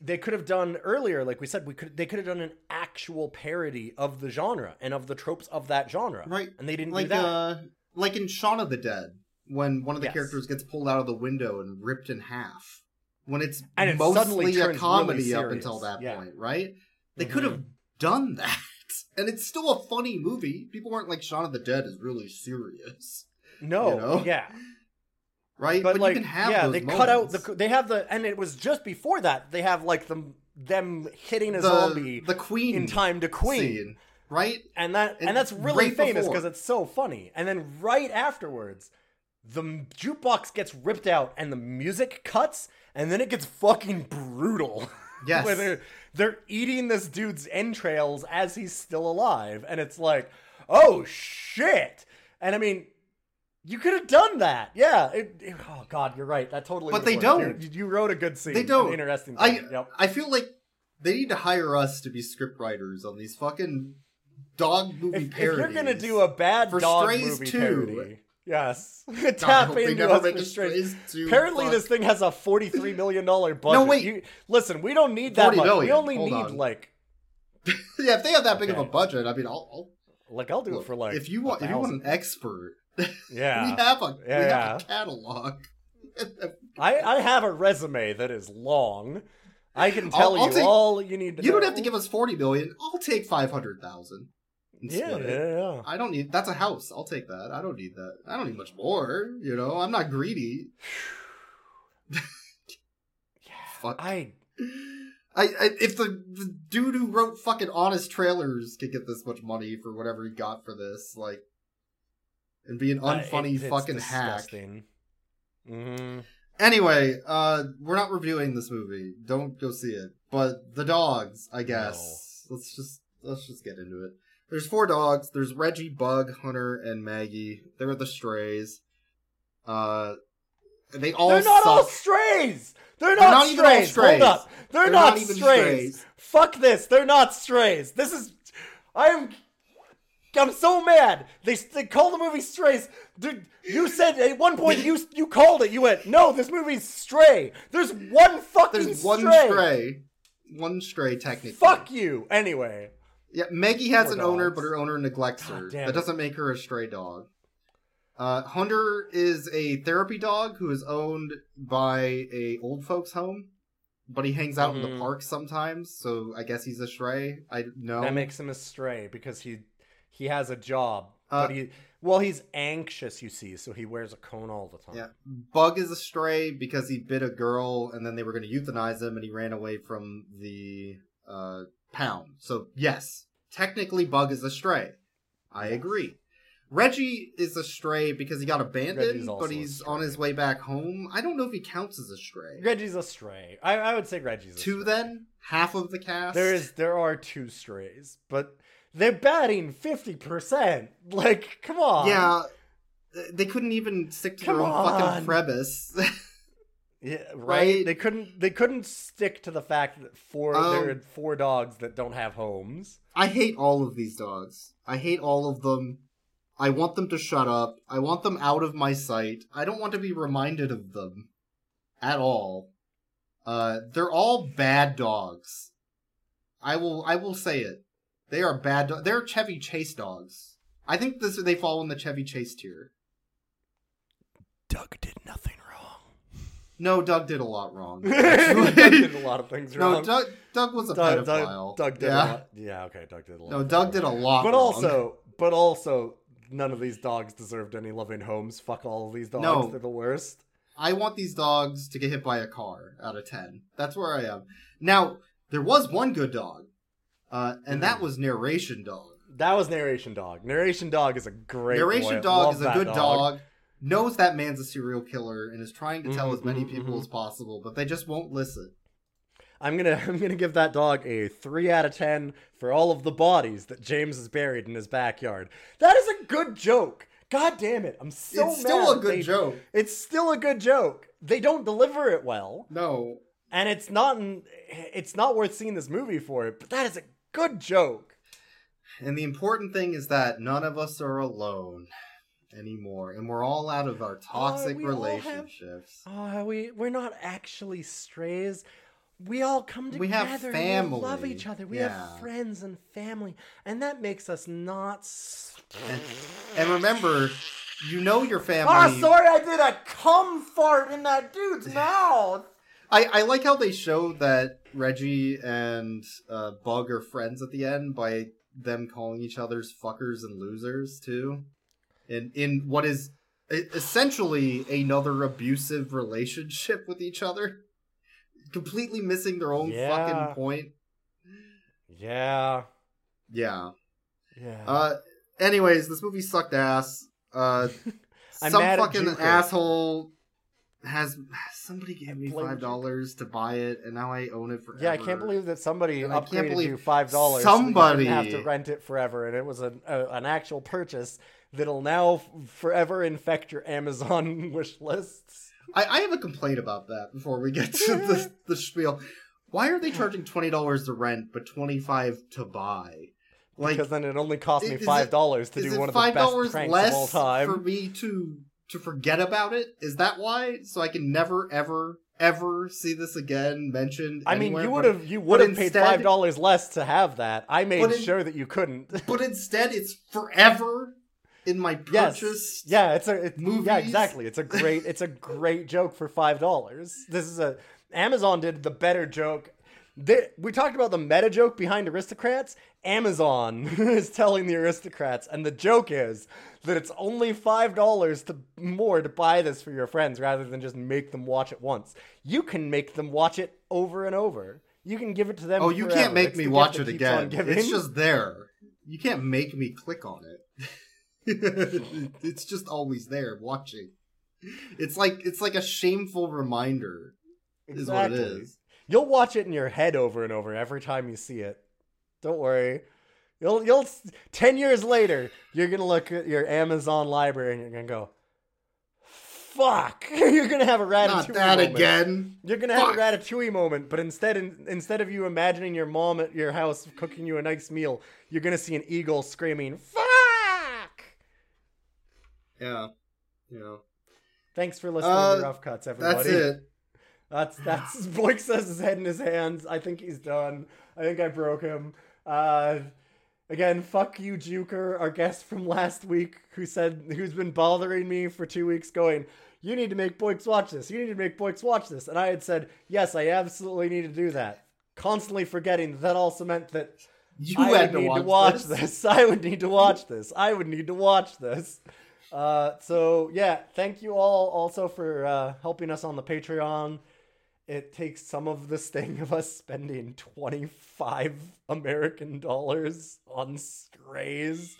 they could have done earlier like we said we could they could have done an actual parody of the genre and of the tropes of that genre right and they didn't like do that uh like in Shaun of the Dead when one of the Yes. characters gets pulled out of the window and ripped in half when it's And it mostly a really comedy up until that Yeah. point right they Mhm. could have done that and it's still a funny movie. People weren't like Shaun of the Dead is really serious. No you know? yeah. Right? But, like you can have yeah they cut out the they have the and it was just before that they have like the them hitting a The- zombie the queen in time to queen. scene, right? And that and, And that's really right famous because it's so funny. And then right afterwards the jukebox gets ripped out and the music cuts and then it gets fucking brutal [LAUGHS] Yes. where they're, they're eating this dude's entrails as he's still alive and it's like oh shit and i mean you could have done that yeah it, it- oh god you're right that totally But they don't. you, you wrote a good scene they don't interesting I yep. I feel like they need to hire us to be script writers on these fucking dog movie if, if you're gonna do a bad For dog Strays movie 2. parody, yes, [LAUGHS] [LAUGHS] tap into us make for a Strays. Strays 2, Apparently, fuck. this thing has a forty-three million dollar budget. No, wait. You- listen, we don't need that much. million, We only hold need on. like, [LAUGHS] yeah, if they have that big of a budget, I mean, I'll, I'll like I'll do it for like. if you want if you want an expert, yeah, we have a yeah, we have a catalog. I I have a resume that is long. I can tell I'll- I'll you take- all you need to. You don't have to give us forty million. I'll take five hundred thousand. Yeah, yeah, yeah. I don't need. That's a house. I'll take that. I don't need that. I don't need much more. You know, I'm not greedy. [SIGHS] Yeah, Fuck? I, I, I if the, the dude who wrote fucking honest trailers could get this much money for whatever he got for this, like, and be an I- unfunny it's fucking hack. Mm-hmm. Anyway, uh, we're not reviewing this movie. Don't go see it. But the dogs, I guess. Let's just let's just get into it. There's four dogs. There's Reggie, Bug, Hunter, and Maggie. They're the strays. Uh, they all They're not all strays. They're They're not, not even all strays. strays. Hold up. They're, They're not, not even strays. strays. Fuck this. They're not strays. This is. I am. I'm so mad. They they call the movie Strays. Dude, you said at one point [LAUGHS] you you called it. You went, no, this movie's Stray. There's one fucking There's one stray. stray. One stray, technically. Fuck you. Anyway. Yeah, Maggie has Poor an owner, but her owner neglects her. damn That it. doesn't make her a stray dog. Uh, Hunter is a therapy dog who is owned by a old folks home, but he hangs out in the Mhm. park sometimes. So I guess he's a stray. I know. That makes him a stray because he he has a job, Uh, but he well he's anxious. You see, so he wears a cone all the time. Yeah, Bug is a stray because he bit a girl, and then they were going to euthanize him, and he ran away from the uh, pound. So yes, technically, Bug is a stray. I agree. Reggie is a stray because he got abandoned, but he's on his way back home. I don't know if he counts as a stray. Reggie's a stray. I, I would say Reggie's a Two then, half of the cast. There is there are two strays, but they're batting fifty percent. Like, come on. Yeah, they couldn't even stick to Come their own on. fucking premise. [LAUGHS] Yeah, right? Right? They couldn't they couldn't stick to the fact that four Um, there are four dogs that don't have homes. I hate all of these dogs. I hate all of them. I want them to shut up. I want them out of my sight. I don't want to be reminded of them at all. Uh, they're all bad dogs. I will. I will say it. They are bad. Do- they're Chevy Chase dogs. I think this they fall in the Chevy Chase tier. Doug did nothing. No, Doug did a lot wrong. [LAUGHS] Doug did a lot of things wrong. No. Doug. Doug was a Doug, pedophile. Doug, Doug did yeah. a lot. Yeah, okay, Doug did a lot. No, Doug did a lot. But wrong. also, but also, none of these dogs deserved any loving homes. Fuck all of these dogs. No. They're the worst. I want these dogs to get hit by a car out of 10. That's where I am. Now, there was one good dog, uh, and that was Narration Dog. That was narration dog. Narration dog is a great Narration boy. Dog is a good dog. Knows that man's a serial killer, and is trying to tell Mhm, as many mhm, people mhm. as possible, but they just won't listen. I'm gonna [LAUGHS] I'm gonna give that dog a three out of ten for all of the bodies that James has buried in his backyard. That is a good joke. God damn it! I'm so It's still a good they- joke. It's still a good joke. They don't deliver it well, No. and it's not it's not worth seeing this movie for it. But that is a good joke. And the important thing is that none of us are alone anymore, and we're all out of our toxic all have- relationships. Oh, we we're not actually strays. We all come together. We have and we love each other. We Yeah. have friends and family, and that makes us not. s- And remember, you know your family. Ah, sorry, I did a cum fart in that dude's [LAUGHS] mouth. I, I like how they show that Reggie and uh, Bug are friends at the end by them calling each other's fuckers and losers too. In in what is essentially another abusive relationship with each other, completely missing their own Yeah. fucking point. Yeah. Yeah. Yeah. Uh. Anyways, this movie sucked ass. Uh. [LAUGHS] Some fucking asshole has somebody gave me five dollars to buy it, and now I own it forever. Yeah, I can't believe that somebody And upgraded you five dollars. somebody- have to rent it forever, and it was an a, an actual purchase that'll now f- forever infect your Amazon [LAUGHS] wish lists. I, I have a complaint about that before we get to the, [LAUGHS] the spiel. Why are they charging twenty dollars to rent but twenty five to buy? Like, because then it only cost me five dollars to do one of the best pranks less of all time. for me to to forget about it? Is that why? So I can never ever ever see this again mentioned. I mean, you would have you would have paid five dollars less to have that. I made in- sure that you couldn't. But instead, it's forever in my Yes. purchase. Yeah, it's a it, yeah, exactly. It's a great it's a great joke for five dollars. This is a Amazon did the better joke. They, we talked about the meta joke behind aristocrats. Amazon [LAUGHS] is telling the aristocrats, and the joke is that it's only five dollars to more to buy this for your friends rather than just make them watch it once. You can make them watch it over and over. You can give it to them. Oh, you forever. can't make It's me watch it that keeps on again. It's just there. You can't make me click on it. [LAUGHS] [LAUGHS] it's just always there watching. It's like it's like a shameful reminder. Is what it is. You'll watch it in your head over and over every time you see it. Don't worry. You'll you'll ten years later, you're gonna look at your Amazon library and you're gonna go, "Fuck!" [LAUGHS] you're gonna have a ratatouille. Not that moment. again. You're gonna have a ratatouille moment, but instead instead of you imagining your mom at your house cooking you a nice meal, you're gonna see an eagle screaming, "Fuck!" Yeah. Yeah. Thanks for listening Uh, to Rough Cuts, everybody. That's it. That's that's [LAUGHS] Boyk says his head in his hands. I think he's done. I think I broke him. Uh again, fuck you, Juker, our guest from last week, who said who's been bothering me for two weeks going, You need to make Boyks watch this. You need to make Boyks watch this. And I had said, Yes, I absolutely need to do that. Constantly forgetting that, also meant that You I had would to need to watch watch this. this. [LAUGHS] I would need to watch this. I would need to watch this. Uh, so yeah, thank you all also for uh, helping us on the Patreon. It takes some of the sting of us spending twenty five American dollars on strays.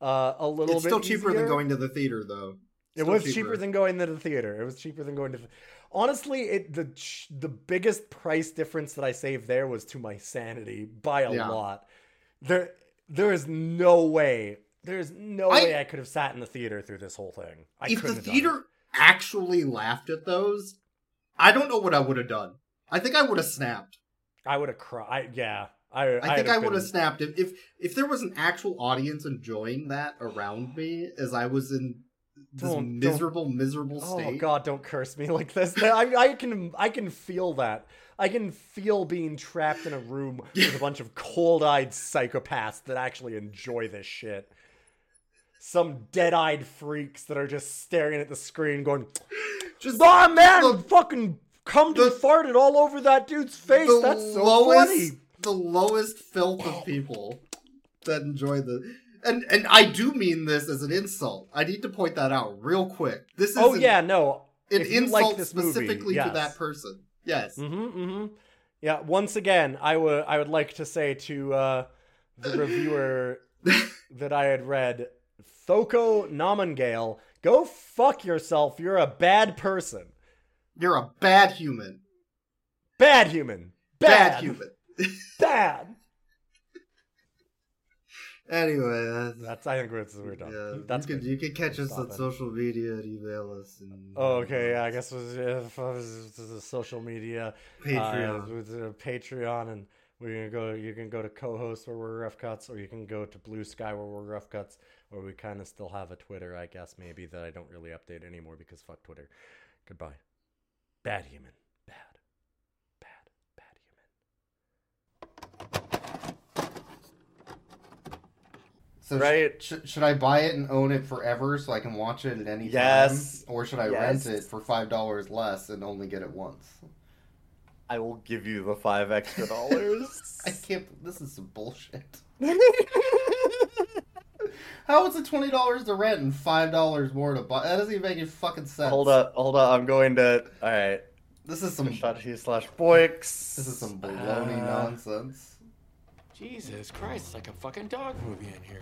Uh, a little It's bit still cheaper easier. than going to the theater, though. It was cheaper. than going to the theater. It was cheaper than going to. The... Honestly, it the the biggest price difference that I saved there was to my sanity by a Yeah. lot. There, there is no way. There is no I- way I could have sat in the theater through this whole thing. I if the couldn't have done theater actually laughed at those, I don't know what I would have done. I think I would have snapped. I would have cried. Yeah, I. I think I would have snapped if, if if there was an actual audience enjoying that around me as I was in this Don't- don't- miserable, miserable Oh state. God! Don't curse me [LAUGHS] like this. I, I can I can feel that. I can feel being trapped in a room [LAUGHS] with a bunch of cold-eyed psychopaths that actually enjoy this shit. Some dead-eyed freaks that are just staring at the screen, going, [GASPS] Just "Ah man, fucking come to farted all over that dude's face. the That's so lowest, funny." the lowest filth of people that enjoy the. And and I do mean this as an insult. I need to point that out real quick. This is Oh an- yeah, no. an you like insult this movie, specifically yes. to that person. Yes. Mm-hmm, mm-hmm. Yeah. Once again, I would I would like to say to uh, the [LAUGHS] reviewer that I had read, Thoko Namangale, go fuck yourself. You're a bad person. You're a bad human. Bad human. Bad, Bad, human. [LAUGHS] Bad. Anyway, that's, That's. I think we're, we're done. yeah, That's you good. can you can catch us on it. social media and email us and Oh, okay, yeah, I guess it was, yeah, it was the social media, Patreon. uh, with the Patreon, and we're gonna go. You can go to Cohost where we're rough cuts, or you can go to Bluesky where we're rough cuts, or we kind of still have a Twitter, I guess maybe that I don't really update anymore because fuck Twitter. Goodbye. Bad human. Bad. Bad. Bad human. So sh- Right. sh- should I buy it and own it forever so I can watch it at any Yes. time, or should I Yes. rent it for five dollars less and only get it once? I will give you the five extra dollars. [LAUGHS] I can't. This is some bullshit. [LAUGHS] How is it twenty dollars to rent and five dollars more to buy? That doesn't even make any fucking sense. hold up, hold up. I'm going to. All right. This is some. Twitch.tv slash Boix. This is some baloney Uh, nonsense. Jesus Christ, it's like a fucking dog movie in here.